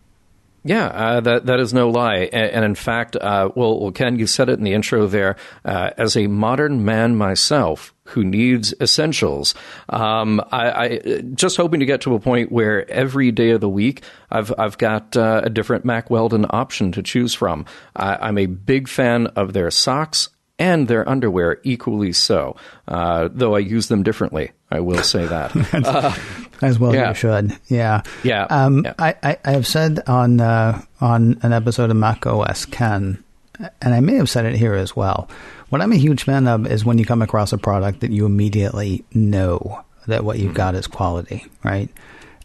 Yeah, uh, that that is no lie, and, and in fact, uh, well, well, Ken, you said it in the intro there. Uh, as a modern man myself who needs essentials, um, I, I just hoping to get to a point where every day of the week I've I've got uh, a different Mack Weldon option to choose from. I, I'm a big fan of their socks and their underwear equally so, uh, though I use them differently. I will say that. Uh, As well Yeah. you should. Yeah. Yeah. Um, Yeah. I, I, I have said on uh, on an episode of Mac OS Ken, and I may have said it here as well. What I'm a huge fan of is when you come across a product that you immediately know that what you've got is quality, right?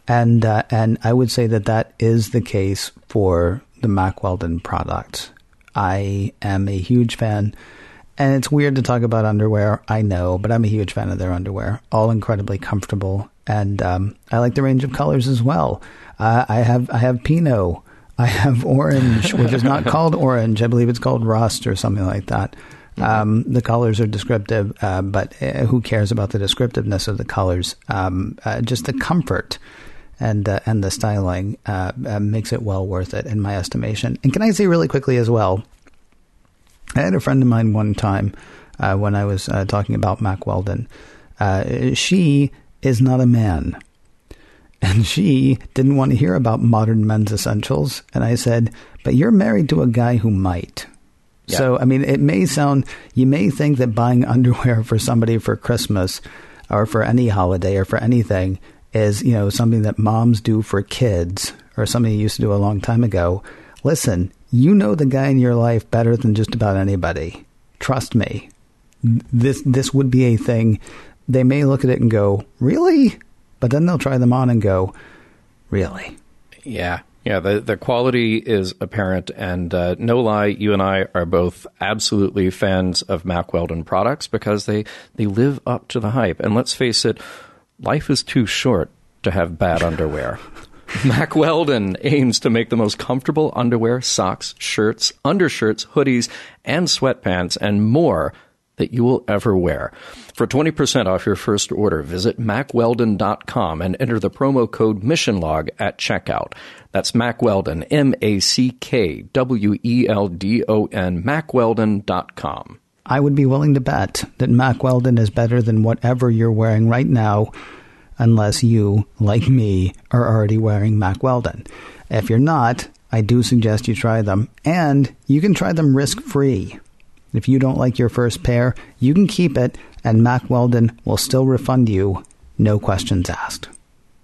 And uh, and I would say that that is the case for the Mack Weldon product. I am a huge fan. And it's weird to talk about underwear, I know, but I'm a huge fan of their underwear. All incredibly comfortable, and um, I like the range of colors as well. Uh, I have I have Pinot, I have orange, which is not called orange. I believe it's called rust or something like that. Um, the colors are descriptive, uh, but uh, who cares about the descriptiveness of the colors? Um, uh, just the comfort and uh, and the styling uh, uh, makes it well worth it in my estimation. And can I say really quickly as well? I had a friend of mine one time uh, when I was uh, talking about Mack Weldon. Uh, she is not a man. And she didn't want to hear about modern men's essentials. And I said, But you're married to a guy who might. Yeah. So, I mean, it may sound, you may think that buying underwear for somebody for Christmas or for any holiday or for anything is, you know, something that moms do for kids or something you used to do a long time ago. Listen, you know the guy in your life better than just about anybody. Trust me. This this would be a thing. They may look at it and go, "Really?" But then they'll try them on and go, "Really?" Yeah. Yeah, the, the quality is apparent, and uh, no lie, you and I are both absolutely fans of Mack Weldon products because they, they live up to the hype. And let's face it, life is too short to have bad underwear. Mack Weldon aims to make the most comfortable underwear, socks, shirts, undershirts, hoodies, and sweatpants, and more that you will ever wear. For 20% off your first order, visit mackweldon.com and enter the promo code MissionLog at checkout. That's Mack Weldon, M A C K W E L D O N, mackweldon.com. I would be willing to bet that Mack Weldon is better than whatever you're wearing right now, unless you, like me, are already wearing Mack Weldon. If you're not, I do suggest you try them, and you can try them risk free. If you don't like your first pair, you can keep it, and Mack Weldon will still refund you, no questions asked.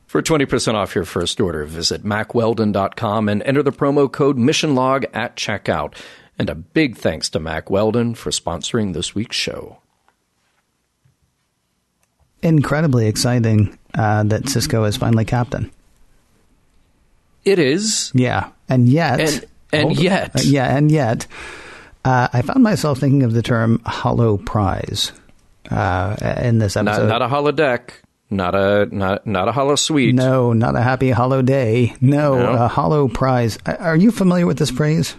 For 20% off your first order, visit mackweldon.com and enter the promo code MissionLog at checkout. And a big thanks to Mack Weldon for sponsoring this week's show. Incredibly exciting uh, that Sisko is finally captain. It is. Yeah, and yet, And- and yet. Uh, yeah, and yet, uh, I found myself thinking of the term "hollow prize" uh, in this Not, episode. not a holodeck, not a not not a hollow suite. no, not a happy hollow day. No, No. a hollow prize. Uh, Are you familiar with this phrase?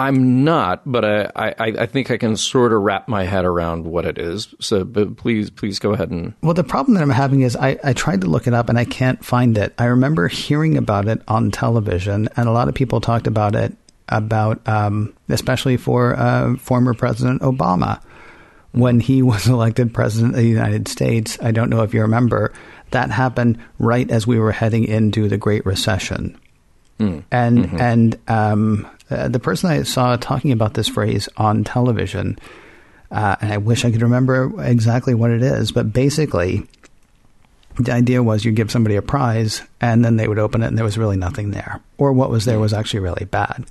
I'm not, but I, I, I think I can sort of wrap my head around what it is. So, but please, please go ahead and Well, the problem that I'm having is I, I tried to look it up and I can't find it. I remember hearing about it on television, and a lot of people talked about it, about um, especially for uh, former President Obama when he was elected president of the United States. I don't know if you remember that happened right as we were heading into the Great Recession. And and um, uh, the person I saw talking about this phrase on television, uh, and I wish I could remember exactly what it is, but basically, the idea was you give somebody a prize, and then they would open it, and there was really nothing there, or what was there was actually really bad.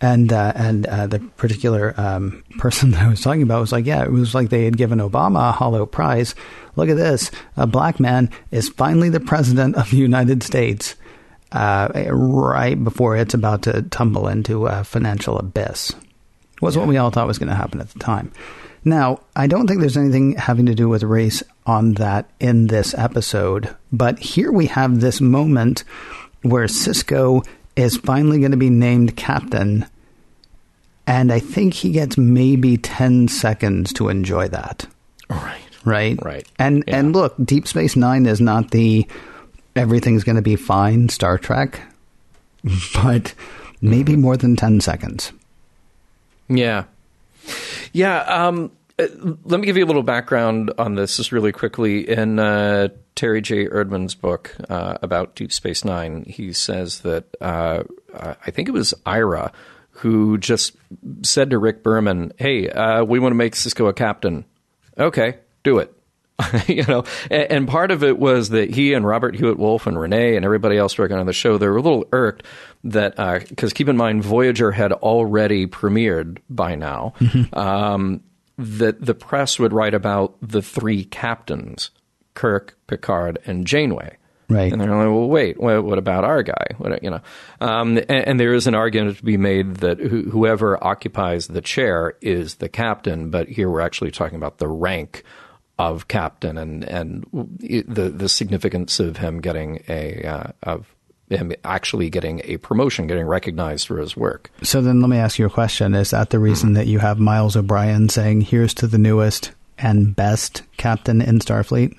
And uh, and uh, the particular um, person that I was talking about was like, yeah, it was like they had given Obama a hollow prize. Look at this: a black man is finally the president of the United States, uh, right before it's about to tumble into a financial abyss. Was what we all thought was going to happen at the time. Now, I don't think there's anything having to do with race on that in this episode, but here we have this moment where Sisko is finally going to be named captain, and I think he gets maybe 10 seconds to enjoy that. Right. Right? Right. And Yeah. and look, Deep Space 9 is not the everything's going to be fine Star Trek, but maybe more than 10 seconds. Yeah. Yeah. Um, uh, let me give you a little background on this just really quickly. In uh, Terry J. Erdmann's book uh, about Deep Space Nine, he says that uh, I think it was Ira who just said to Rick Berman, Hey, uh, we want to make Sisko a captain. Okay, do it. you know, and, and part of it was that he and Robert Hewitt Wolfe and Renee and everybody else working on the show, they were a little irked that because keep in mind, Voyager had already premiered by now. Um, that the press would write about the three captains, Kirk, Picard, and Janeway. Right. And they're like, well, wait, what, what about our guy? What, you know, um, and, and there is an argument to be made that who, whoever occupies the chair is the captain, but here we're actually talking about the rank of captain and and the the significance of him getting a uh, of him actually getting a promotion, getting recognized for his work. So then let me ask you a question. Is that the reason that you have Miles O'Brien saying, here's to the newest and best captain in Starfleet?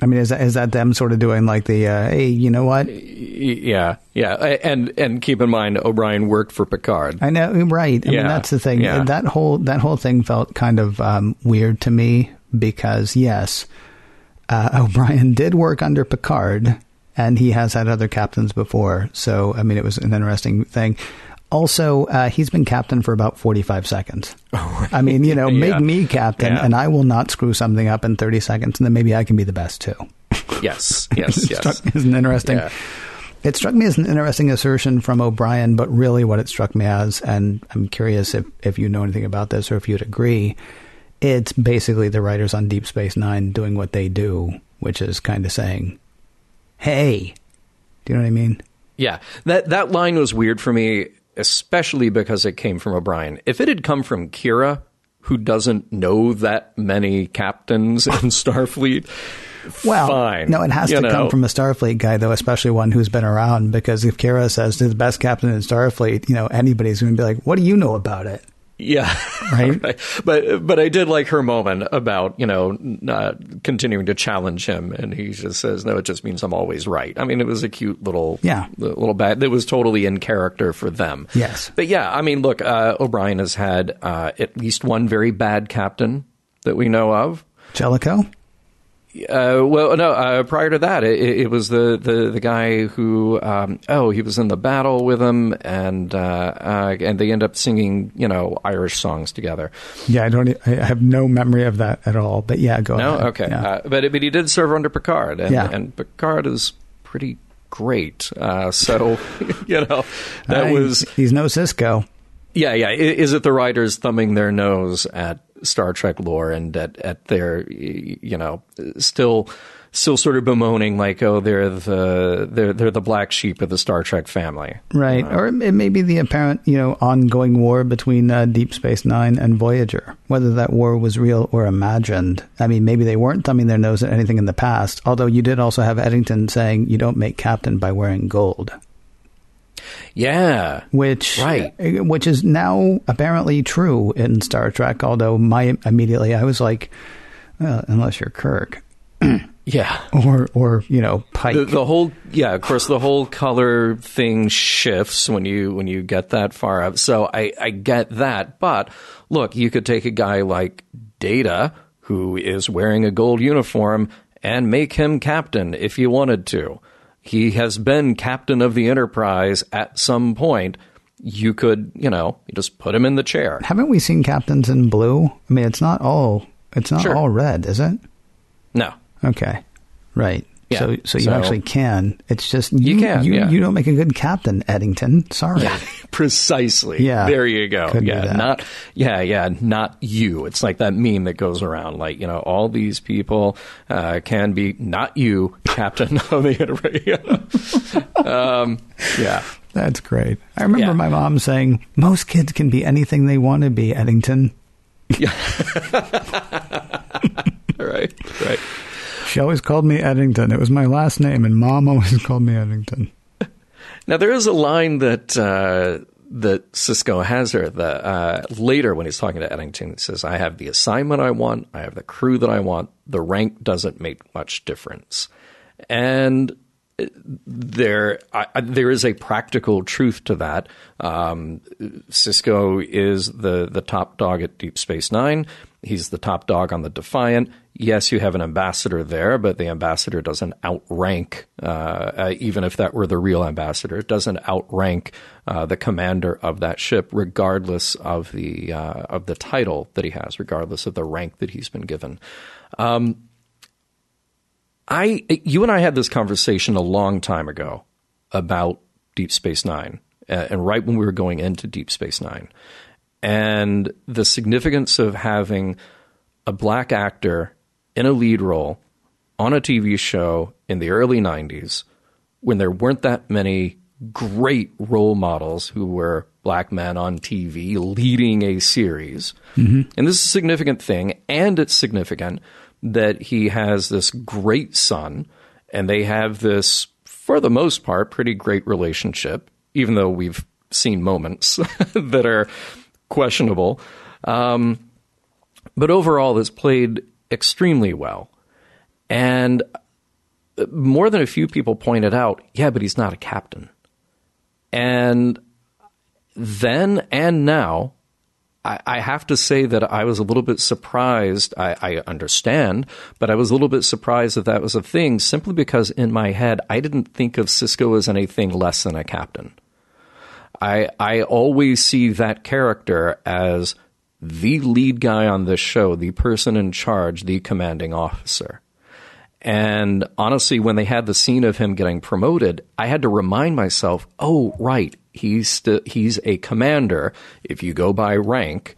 I mean, is that, is that them sort of doing like the, uh, hey, you know what? Yeah, yeah, and and keep in mind O'Brien worked for Picard. I know, right. I Yeah, mean, that's the thing. yeah. That whole, that whole thing felt kind of um, weird to me because, yes, uh, O'Brien did work under Picard and he has had other captains before. So, I mean, it was an interesting thing. Also, uh, he's been captain for about 45 seconds. I mean, you know, Yeah. make me captain Yeah. and I will not screw something up in 30 seconds and then maybe I can be the best too. Yes, yes, It yes. struck me an interesting. Yeah. It struck me as an interesting assertion from O'Brien, but really what it struck me as, and I'm curious if, if you know anything about this or if you'd agree, it's basically the writers on Deep Space Nine doing what they do, which is kind of saying, "Hey," do you know what I mean? Yeah, that that line was weird for me, especially because it came from O'Brien. If it had come from Kira, who doesn't know that many captains in Starfleet, Well, fine. no, it has you to know. come from a Starfleet guy, though, especially one who's been around. Because if Kira says to the best captain in Starfleet, you know, anybody's going to be like, "What do you know about it?" Yeah, Right? But but I did like her moment about you know continuing to challenge him, and he just says, "No, it just means I'm always right." I mean, it was a cute little Yeah. little bad. It was totally in character for them. Yes. but yeah, I mean, look, uh, O'Brien has had uh, at least one very bad captain that we know of. Jellicoe. Uh, well, no. Uh, prior to that, it, it was the, the, the guy who um, oh he was in the battle with him, and uh, uh, and they end up singing you know Irish songs together. Yeah, I don't. I have no memory of that at all. But yeah, go No, ahead. okay, Yeah. uh, but but he did serve under Picard, and, Yeah. and Picard is pretty great. Uh, so you know that I- was he's no Sisko. yeah yeah. Is it the writers thumbing their nose at Star Trek lore and at at their you know still still sort of bemoaning like oh they're the they're they're the black sheep of the Star Trek family. Right, or it may be the apparent, you know, ongoing war between uh, Deep Space Nine and Voyager. Whether that war was real or imagined, I mean, maybe they weren't thumbing their nose at anything in the past. Although you did also have Eddington saying you don't make captain by wearing gold, Yeah. which Right. uh, which is now apparently true in Star Trek. Although my immediately I was like, well, unless you're Kirk Yeah. or or you know Pike. The, the whole yeah, of course, the whole color thing shifts when you when you get that far up. So I I get that, but look, you could take a guy like Data who is wearing a gold uniform and make him captain if you wanted to. He has been captain of the Enterprise at some point. You could, you know, you just put him in the chair. Haven't we seen captains in blue? I mean, it's not all it's not Sure. all red, is it? No, Okay. Right. Yeah. So, so you So- actually can. It's just you, can, You, yeah. you don't make a good captain, Eddington. Sorry. Precisely. Yeah. There you go. Couldn't yeah. Not yeah, yeah, not you. It's like that meme that goes around like, you know, all these people uh, can be not you, captain of the um, yeah. That's great. I remember Yeah. my mom saying, "Most kids can be anything they want to be." Eddington. Right. Right. She always called me Eddington. It was my last name, and mom always called me Eddington. Now there is a line that uh, that Sisko has. The uh, later when he's talking to Eddington, he says, "I have the assignment I want. I have the crew that I want. The rank doesn't make much difference." And uh, there, I- there is a practical truth to that. Um, Sisko is the the top dog at Deep Space Nine. He's the top dog on the Defiant. Yes, you have an ambassador there, but the ambassador doesn't outrank, uh, uh, even if that were the real ambassador, it doesn't outrank uh, the commander of that ship, regardless of the uh, of the title that he has, regardless of the rank that he's been given. Um, I, you and I had this conversation a long time ago about Deep Space Nine, uh, and right when we were going into Deep Space Nine, and the significance of having a black actor in a lead role on a TV show in the early 90s when there weren't that many great role models who were black men on TV leading a series. Mm-hmm. And this is a significant thing, and it's significant that he has this great son, and they have this, for the most part, pretty great relationship, even though we've seen moments that are questionable. Um, but overall, this played extremely well. And more than a few people pointed out, yeah, but he's not a captain. And then and now, I, I have to say that I was a little bit surprised. I, I understand, but I was a little bit surprised that that was a thing simply because in my head, I didn't think of Sisko as anything less than a captain. I I always see that character as the lead guy on this show, the person in charge, the commanding officer. And honestly, when they had the scene of him getting promoted, I had to remind myself, oh, right, he's st- he's a commander. If you go by rank,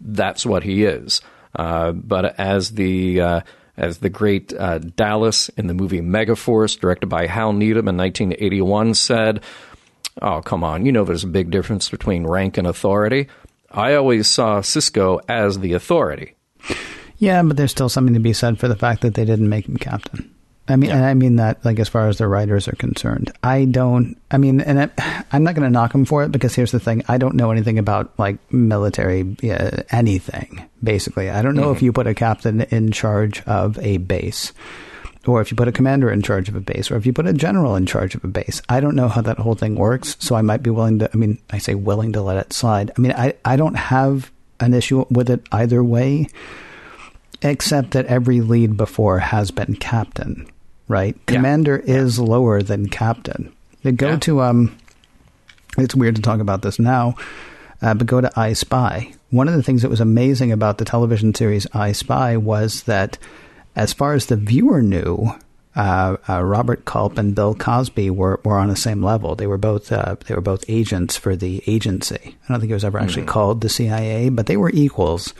that's what he is. Uh, but as the uh, as the great uh, Dallas in the movie Megaforce, directed by Hal Needham in 1981, said, "Oh, come on, you know there's a big difference between rank and authority." I always saw Sisko as the authority. Yeah, but there's still something to be said for the fact that they didn't make him captain. I mean, and I mean that like as far as the writers are concerned. I don't. I mean, and I, I'm not going to knock him for it because here's the thing: I don't know anything about like military uh, anything. Basically, I don't know if you put a captain in charge of a base, or if you put a commander in charge of a base, or if you put a general in charge of a base. I don't know how that whole thing works, so I might be willing to. I mean, I say willing to let it slide. I mean, I I don't have an issue with it either way except that every lead before has been captain, right? Commander is lower than captain. They go Yeah. to um, it's weird to talk about this now, uh, but go to I Spy. One of the things that was amazing about the television series I Spy was that, as far as the viewer knew, uh, uh, Robert Culp and Bill Cosby were, were on the same level. They were both uh, they were both agents for the agency. I don't think it was ever actually called the CIA, but they were equals.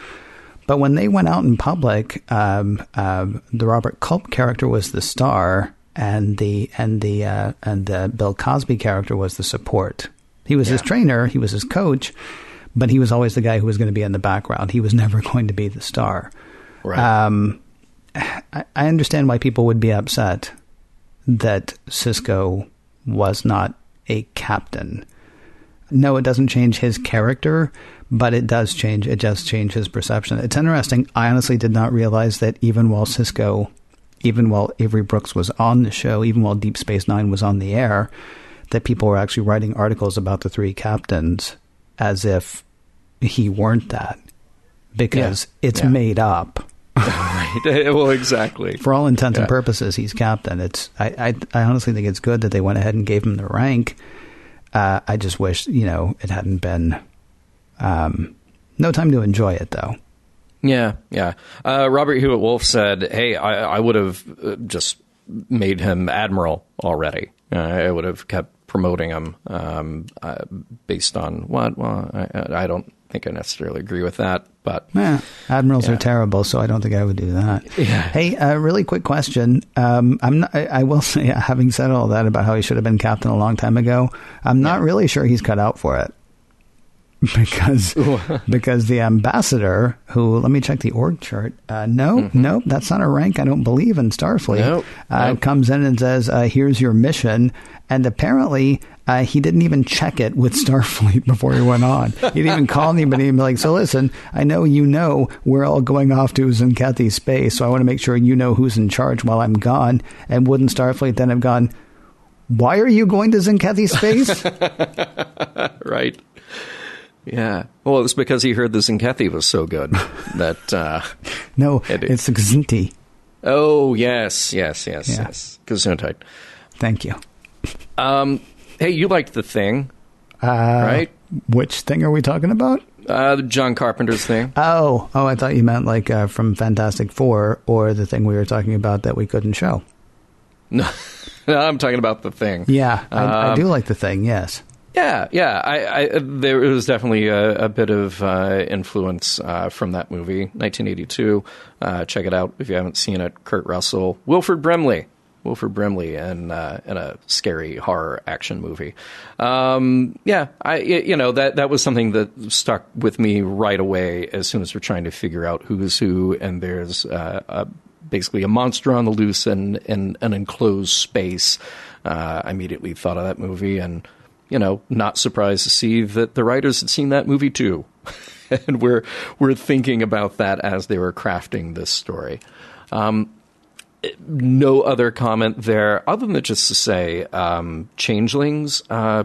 But when they went out in public, um, um, the Robert Culp character was the star, and the and the uh, and the Bill Cosby character was the support. He was his trainer, he was his coach, but he was always the guy who was going to be in the background. He was never going to be the star. Right. Um, I, I understand why people would be upset that Sisko was not a captain. No, it doesn't change his character, but it does change. It does change his perception. It's interesting. I honestly did not realize that even while Sisko, even while Avery Brooks was on the show, even while Deep Space Nine was on the air, that people were actually writing articles about the three captains as if he weren't that, because Yeah. it's Yeah. made up. right. well, exactly. For all intents Yeah. and purposes, he's captain. It's I, I I honestly think it's good that they went ahead and gave him the rank. Uh, I just wish you know it hadn't been. Um, no time to enjoy it though. Yeah, yeah. Uh, Robert Hewitt Wolfe said, "Hey, I, I would have uh, just made him admiral already. Uh, I would have kept promoting him um, uh, based on what? Well, I, I, don't think I necessarily agree with that, but yeah, admirals yeah. are terrible, so I don't think I would do that. Yeah. Hey, a really quick question. Um, I'm not, I, I, will say, having said all that about how he should have been captain a long time ago, I'm not really sure he's cut out for it. because because the ambassador who let me check the org chart uh, no mm-hmm. no that's not a rank I don't believe in Starfleet nope. Uh, nope. comes in and says uh, here's your mission and apparently uh, he didn't even check it with Starfleet before he went on he didn't even call anybody and be like so listen I know you know we're all going off to Tzenkethi space so I want to make sure you know who's in charge while I'm gone and wouldn't Starfleet then have gone why are you going to Tzenkethi space right yeah. Well, it's because he heard the Tzenkethi was so good that. Uh, no, it, it's Kzinti. Oh, yes, yes, yes, yeah. yes. Gesundheit. Thank you. Um, hey, you liked the thing, uh, right? Which thing are we talking about? Uh, John Carpenter's thing. Oh, oh, I thought you meant like uh, from Fantastic Four or the thing we were talking about that we couldn't show. No, I'm talking about the thing. Yeah, I, um, I do like the thing. Yes. Yeah, yeah. I, I, there was definitely a, a bit of uh, influence uh, from that movie, 1982. Uh, check it out if you haven't seen it. Kurt Russell, Wilford Brimley, Wilford Brimley, and uh, in a scary horror action movie. Um, yeah, I you know that that was something that stuck with me right away as soon as we're trying to figure out who's who, and there's uh, a, basically a monster on the loose in, in an enclosed space. Uh, I immediately thought of that movie and you know, not surprised to see that the writers had seen that movie too. and we're, we're thinking about that as they were crafting this story. Um, no other comment there other than just to say, um, Changelings, uh,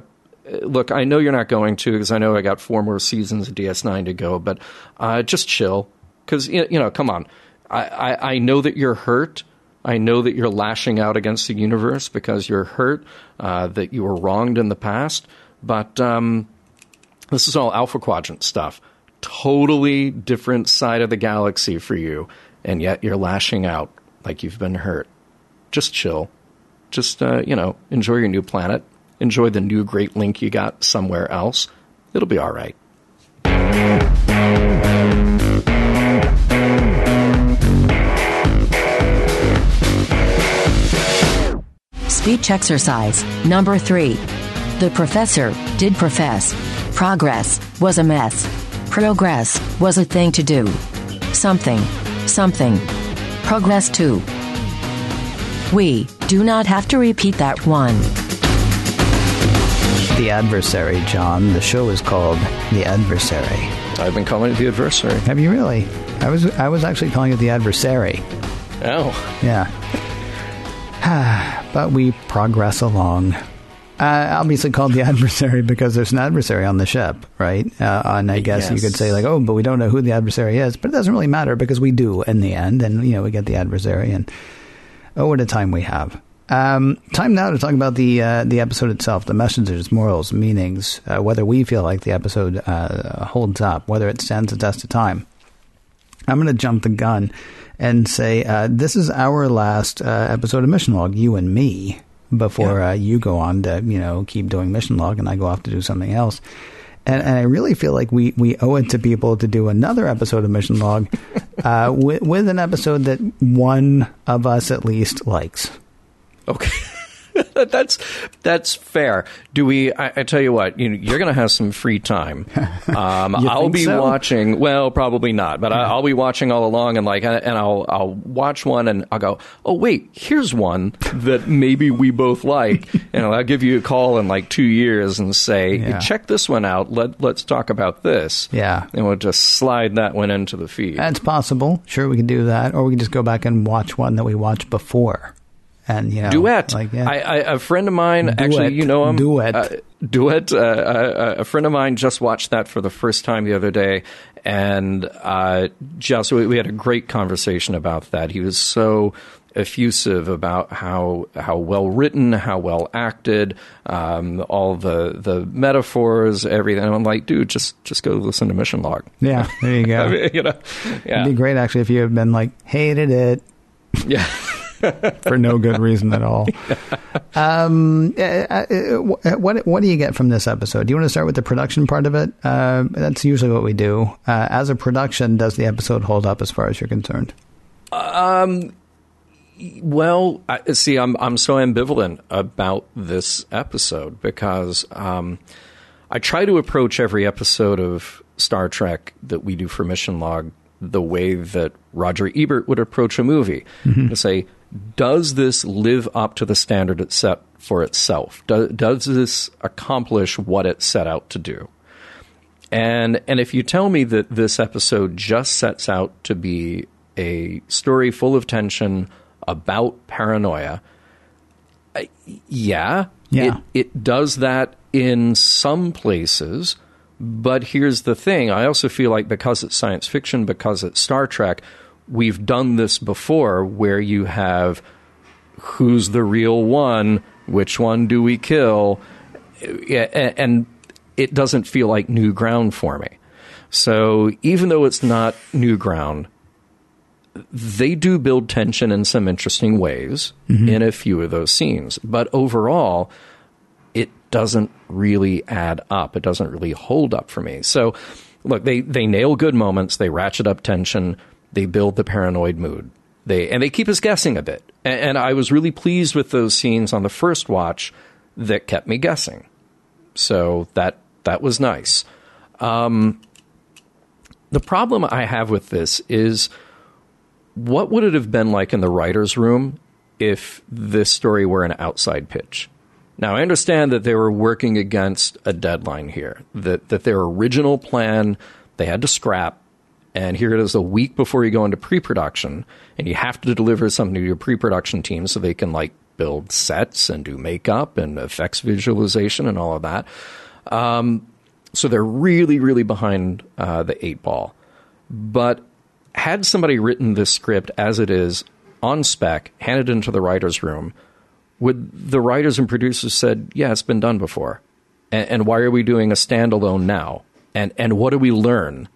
look, I know you're not going to because I know I got four more seasons of DS9 to go, but uh, just chill. Because, you know, come on. I, I, I know that you're hurt I know that you're lashing out against the universe because you're hurt, uh, that you were wronged in the past, but um, this is all Alpha Quadrant stuff. Totally different side of the galaxy for you, and yet you're lashing out like you've been hurt. Just chill. Just, uh, you know, enjoy your new planet. Enjoy the new great link you got somewhere else. It'll be all right. Speech exercise. Number three. The professor did profess. Progress was a mess. Progress was a thing to do. Something. Something. Progress too. We do not have to repeat that one. The Adversary, John. The show is called The Adversary. I've been calling it The Adversary. Have you really? I was I was actually calling it The Adversary. Oh. Yeah. but we progress along. Uh, obviously called the adversary because there's an adversary on the ship, right? Uh, and I guess yes. you could say like, oh, but we don't know who the adversary is, but it doesn't really matter because we do in the end, and you know we get the adversary, and oh, what a time we have. Um, time now to talk about the uh, the episode itself, the messages, morals, meanings, uh, whether we feel like the episode uh, holds up, whether it stands the test of time. I'm going to jump the gun and say, uh, This is our last uh, episode of Mission Log, you and me, before yeah. uh, you go on to, you know, keep doing Mission Log and I go off to do something else. And, and I really feel like we, we owe it to people to do another episode of Mission Log uh, with, with an episode that one of us at least likes. Okay. that's that's fair. Do we? I, I tell you what, You, you're going to have some free time. Um, I'll be so? watching. Well, probably not, but I, will be watching all along, and like, and I'll I'll watch one, and I'll go, oh wait, here's one that maybe we both like, and I'll give you a call in like two years and say, yeah. check this one out. Let let's talk about this. Yeah, and we'll just slide that one into the feed. That's possible. Sure, we can do that, or we can just go back and watch one that we watched before and you know, duet. Like, yeah. I, I, a friend of mine, duet. actually, you know him. Duet. Uh, duet. Uh, uh, a friend of mine just watched that for the first time the other day, and uh, just we, we, had a great conversation about that. He was so effusive about how how well written, how well acted, um, all the the metaphors, everything. And I'm like, dude, just just go listen to Mission Log. Yeah, there you go. I mean, you know, yeah. It'd be great actually if you had been like hated it. Yeah. for no good reason at all. Um, uh, uh, what what do you get from this episode? Do you want to start with the production part of it? Uh, that's usually what we do. Uh, as a production, does the episode hold up as far as you're concerned? Um, well, I, see, I'm I'm so ambivalent about this episode because um, I try to approach every episode of Star Trek that we do for Mission Log the way that Roger Ebert would approach a movie mm-hmm. to say, does this live up to the standard it set for itself? Do, does this accomplish what it set out to do? And and if you tell me that this episode just sets out to be a story full of tension about paranoia, yeah, yeah. It, it does that in some places. But here's the thing I also feel like because it's science fiction, because it's Star Trek, we've done this before where you have who's the real one, which one do we kill, and it doesn't feel like new ground for me. So even though it's not new ground, they do build tension in some interesting ways mm-hmm. in a few of those scenes. But overall, it doesn't really add up. It doesn't really hold up for me. So, look, they, they nail good moments, they ratchet up tension, they build the paranoid mood. They and they keep us guessing a bit. And, and I was really pleased with those scenes on the first watch that kept me guessing. So that that was nice. Um, the problem I have with this is what would it have been like in the writer's room if this story were an outside pitch? Now, I understand that they were working against a deadline here, that, that their original plan they had to scrap, and here it is a week before you go into pre production, and you have to deliver something to your pre production team so they can like build sets and do makeup and effects visualization and all of that. Um, so they're really, really behind uh, the eight ball. But had somebody written this script as it is on spec, handed into the writer's room, would the writers and producers said, "Yeah, it's been done before," and, and why are we doing a standalone now? And and what do we learn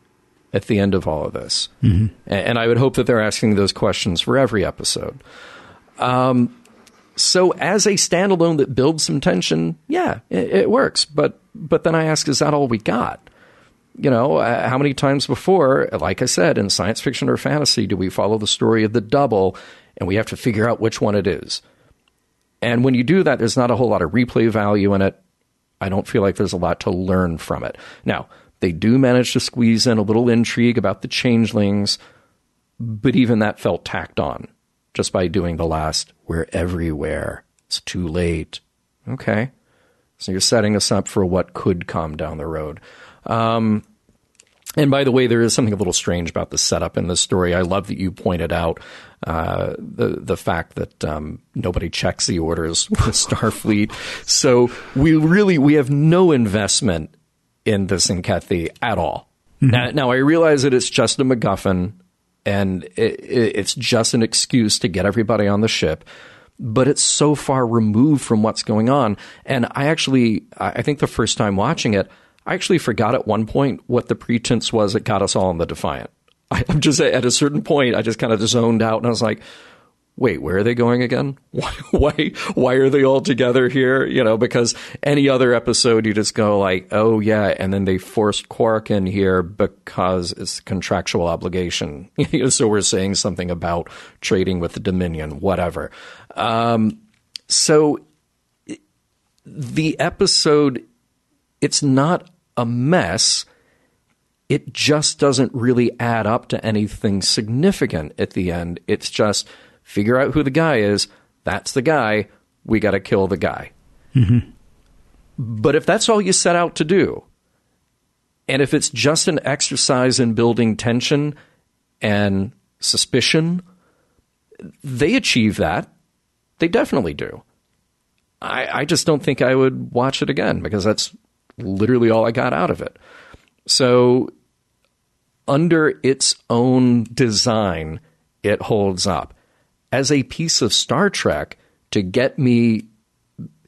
at the end of all of this? Mm-hmm. And, I would hope that they're asking those questions for every episode. Um, so as a standalone that builds some tension, yeah, it, it works. But but then I ask, is that all we got? you know, uh, how many times before, like I said, in science fiction or fantasy, do we follow the story of the double and we have to figure out which one it is? And when you do that, there's not a whole lot of replay value in it. I don't feel like there's a lot to learn from it. Now, they do manage to squeeze in a little intrigue about the changelings, but even that felt tacked on just by doing the last, we're everywhere. It's too late. Okay. So you're setting us up for what could come down the road. Um, and by the way, there is something a little strange about the setup in this story. I love that you pointed out uh, the the fact that um, nobody checks the orders with Starfleet. So we really we have no investment in the Tzenkethi at all. Mm-hmm. Now, now, I realize that it's just a MacGuffin and it, it's just an excuse to get everybody on the ship. But it's so far removed from what's going on. And I actually, I think the first time watching it, I actually forgot at one point what the pretense was that got us all in the Defiant. I, am just at a certain point, I just kind of zoned out and I was like, wait, where are they going again? Why, why, why are they all together here? You know, because any other episode, you just go like, oh yeah, and then they forced Quark in here because it's contractual obligation. so we're saying something about trading with the Dominion, whatever. Um, so the episode, it's not a mess it just doesn't really add up to anything significant at the end. It's just figure out who the guy is. That's the guy. We got to kill the guy. Mm-hmm. But if that's all you set out to do, and if it's just an exercise in building tension and suspicion, they achieve that. They definitely do. I, I just don't think I would watch it again because that's literally all I got out of it. So, under its own design, it holds up. As a piece of Star Trek, to get me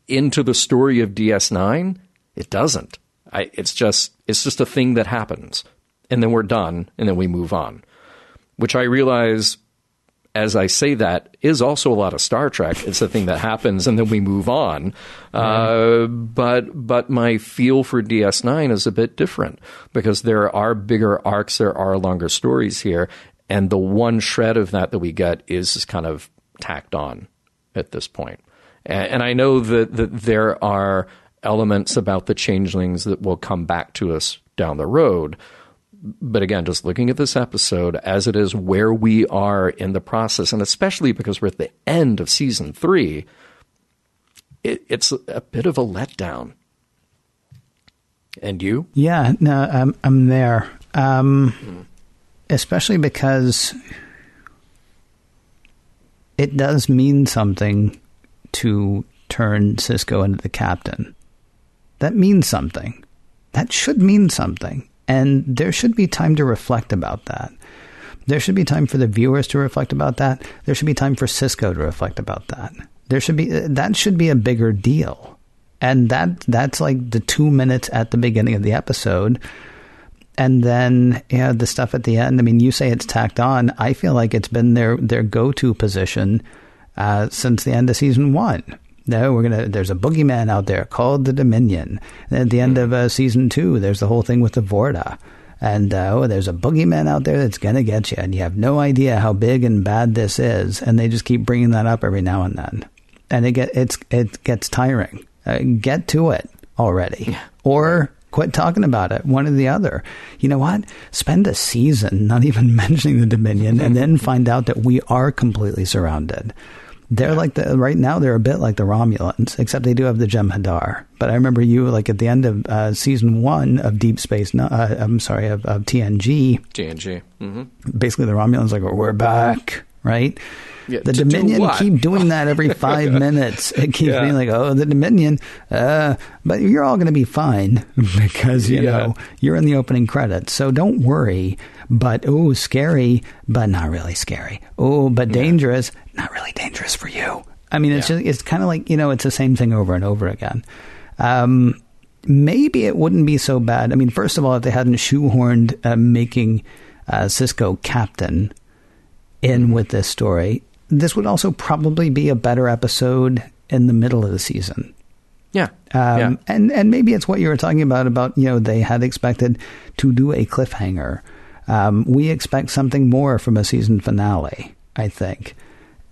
into the story of DS9, it doesn't. I, it's just it's just a thing that happens, and then we're done, and then we move on. Which I realize as I say that, is also a lot of Star Trek. It's a thing that happens and then we move on. Uh, but but my feel for DS9 is a bit different because there are bigger arcs, there are longer stories here, and the one shred of that that we get is kind of tacked on at this point. And, and I know that, that there are elements about the changelings that will come back to us down the road but again, just looking at this episode as it is where we are in the process, and especially because we're at the end of season three, it, it's a bit of a letdown. And you? Yeah, no, I'm I'm there. Um, mm. Especially because it does mean something to turn Sisko into the captain. That means something. That should mean something. And there should be time to reflect about that. There should be time for the viewers to reflect about that. There should be time for Sisko to reflect about that. There should be that should be a bigger deal. And that that's like the 2 minutes at the beginning of the episode. And then yeah, the stuff at the end. I mean, you say it's tacked on. I feel like it's been their their go-to position uh, since the end of season 1 no, we're gonna. There's a boogeyman out there called the Dominion. And at the end of uh, season two, there's the whole thing with the Vorta, and uh, oh, there's a boogeyman out there that's gonna get you, and you have no idea how big and bad this is, and they just keep bringing that up every now and then, and it get it's it gets tiring. Uh, get to it already, or quit talking about it. One or the other. You know what? Spend a season not even mentioning the Dominion, and then find out that we are completely surrounded. They're like the right now. They're a bit like the Romulans, except they do have the Jem'Hadar. But I remember you like at the end of uh, season one of Deep Space. Uh, I'm sorry, of, of TNG. TNG. Mm-hmm. Basically, the Romulans like we're back, right? Yeah, the Dominion do keep doing that every five minutes. It keeps yeah. being like, oh, the Dominion. Uh, but you're all going to be fine because you yeah. know you're in the opening credits. So don't worry but oh, scary, but not really scary. Oh, but dangerous, not really dangerous for you. I mean, it's just it's kind of like you know, it's the same thing over and over again. Um, maybe it wouldn't be so bad. I mean, first of all, if they hadn't shoehorned uh, making uh, Sisko captain in mm-hmm. with this story, this would also probably be a better episode in the middle of the season. Yeah. Um, yeah. And and maybe it's what you were talking about about you know they had expected to do a cliffhanger um, we expect something more from a season finale, I think.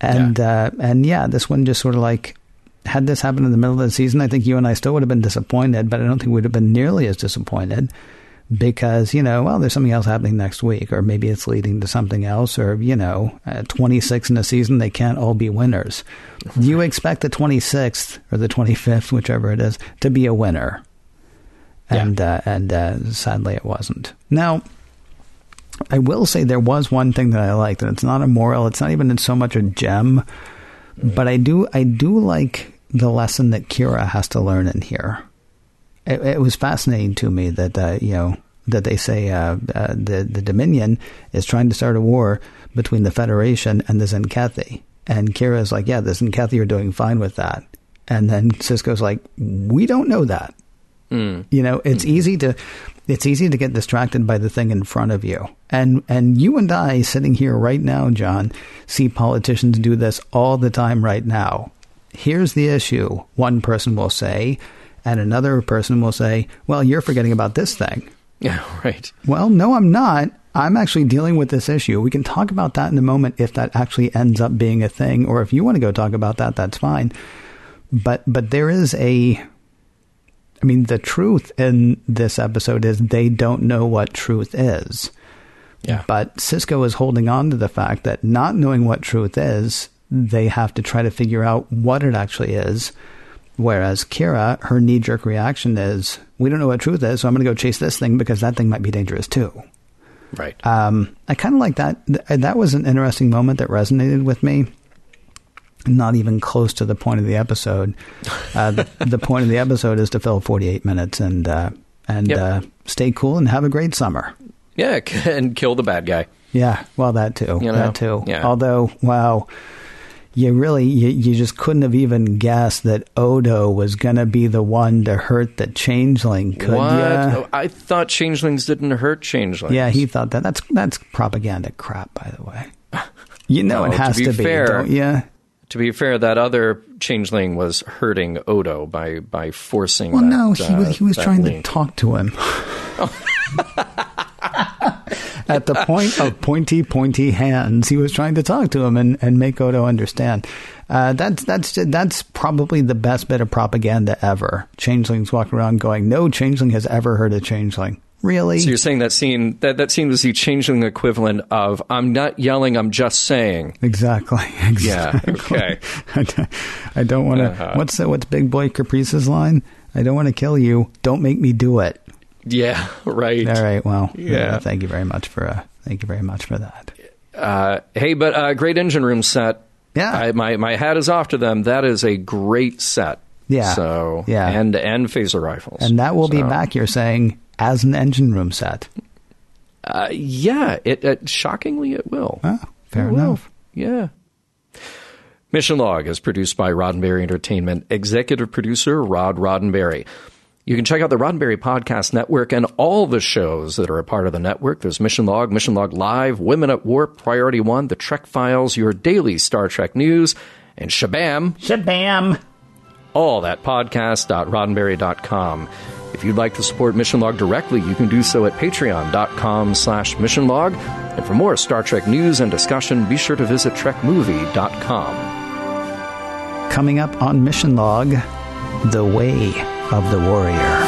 And yeah. uh, and yeah, this one just sort of like had this happened in the middle of the season, I think you and I still would have been disappointed, but I don't think we'd have been nearly as disappointed because you know, well, there's something else happening next week, or maybe it's leading to something else, or you know, uh, 26 in a season, they can't all be winners. You expect the 26th or the 25th, whichever it is, to be a winner, and yeah. uh, and uh, sadly, it wasn't. Now, I will say there was one thing that I liked, and it's not a moral. It's not even so much a gem, but I do I do like the lesson that Kira has to learn in here. It, it was fascinating to me that uh, you know that they say uh, uh, the the Dominion is trying to start a war between the Federation and the Tzenkethi, and Kira is like, yeah, the Tzenkethi are doing fine with that, and then Sisko's like, we don't know that. Mm. You know, it's mm. easy to it's easy to get distracted by the thing in front of you. And and you and I sitting here right now, John, see politicians do this all the time right now. Here's the issue, one person will say, and another person will say, "Well, you're forgetting about this thing." Yeah, right. Well, no, I'm not. I'm actually dealing with this issue. We can talk about that in a moment if that actually ends up being a thing or if you want to go talk about that, that's fine. But but there is a I mean, the truth in this episode is they don't know what truth is. Yeah. But Sisko is holding on to the fact that not knowing what truth is, they have to try to figure out what it actually is. Whereas Kira, her knee jerk reaction is, we don't know what truth is, so I'm going to go chase this thing because that thing might be dangerous too. Right. Um, I kind of like that. That was an interesting moment that resonated with me not even close to the point of the episode. Uh, the, the, point of the episode is to fill 48 minutes and uh, and yep. uh, stay cool and have a great summer. Yeah, and kill the bad guy. Yeah, well, that too. You know? That too. Yeah. Although, wow, you really you, you just couldn't have even guessed that Odo was going to be the one to hurt the changeling, could you? Oh, I thought changelings didn't hurt changelings. Yeah, he thought that. That's that's propaganda crap, by the way. You know No, it has to to be be, fair- don't you? To be fair, that other changeling was hurting Odo by by forcing. Well, that, no, he uh, was he was trying link. to talk to him. At the point of pointy, pointy hands, he was trying to talk to him and, and make Odo understand. Uh, that's that's that's probably the best bit of propaganda ever. Changelings walking around going, "No changeling has ever heard a changeling." Really? So you're saying that scene that that scene was the changeling equivalent of "I'm not yelling, I'm just saying." Exactly. Yeah, exactly. okay. I don't- I don't want to. Uh-huh. What's the, what's Big Boy Caprice's line? I don't want to kill you. Don't make me do it. Yeah, right. All right. Well, Yeah. uh, thank you very much for uh, thank you very much for that. Uh, hey, but uh, great engine room set. Yeah. I, my my hat is off to them. That is a great set. Yeah. So Yeah. and and phaser rifles. And that will be back. You're saying as an engine room set. Uh, yeah. It, it shockingly it will. Oh, fair It will. enough. Yeah. Mission Log is produced by Roddenberry Entertainment. Executive producer Rod Roddenberry. You can check out the Roddenberry Podcast Network and all the shows that are a part of the network. There's Mission Log, Mission Log Live, Women at Warp, Priority One, The Trek Files, your daily Star Trek news, and Shabam, Shabam. all at podcast.roddenberry.com. If you'd like to support Mission Log directly, you can do so at patreon.com slash mission log. And for more Star Trek news and discussion, be sure to visit trekmovie.com. Coming up on Mission Log, the way of the warrior.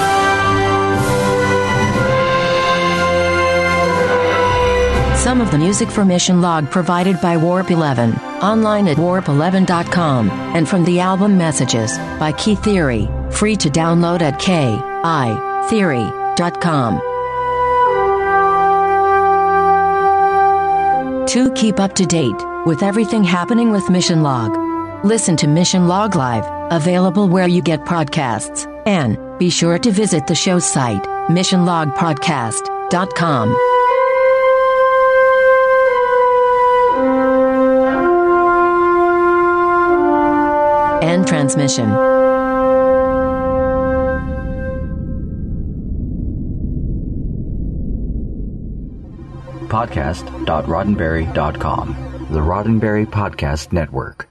Some of the music for Mission Log provided by Warp 11, online at warp11.com, and from the album Messages by Key Theory, free to download at kitheory.com. To keep up to date with everything happening with Mission Log, listen to Mission Log Live, available where you get podcasts, and be sure to visit the show's site, missionlogpodcast.com. End transmission. Podcast.roddenberry.com. The Roddenberry Podcast Network.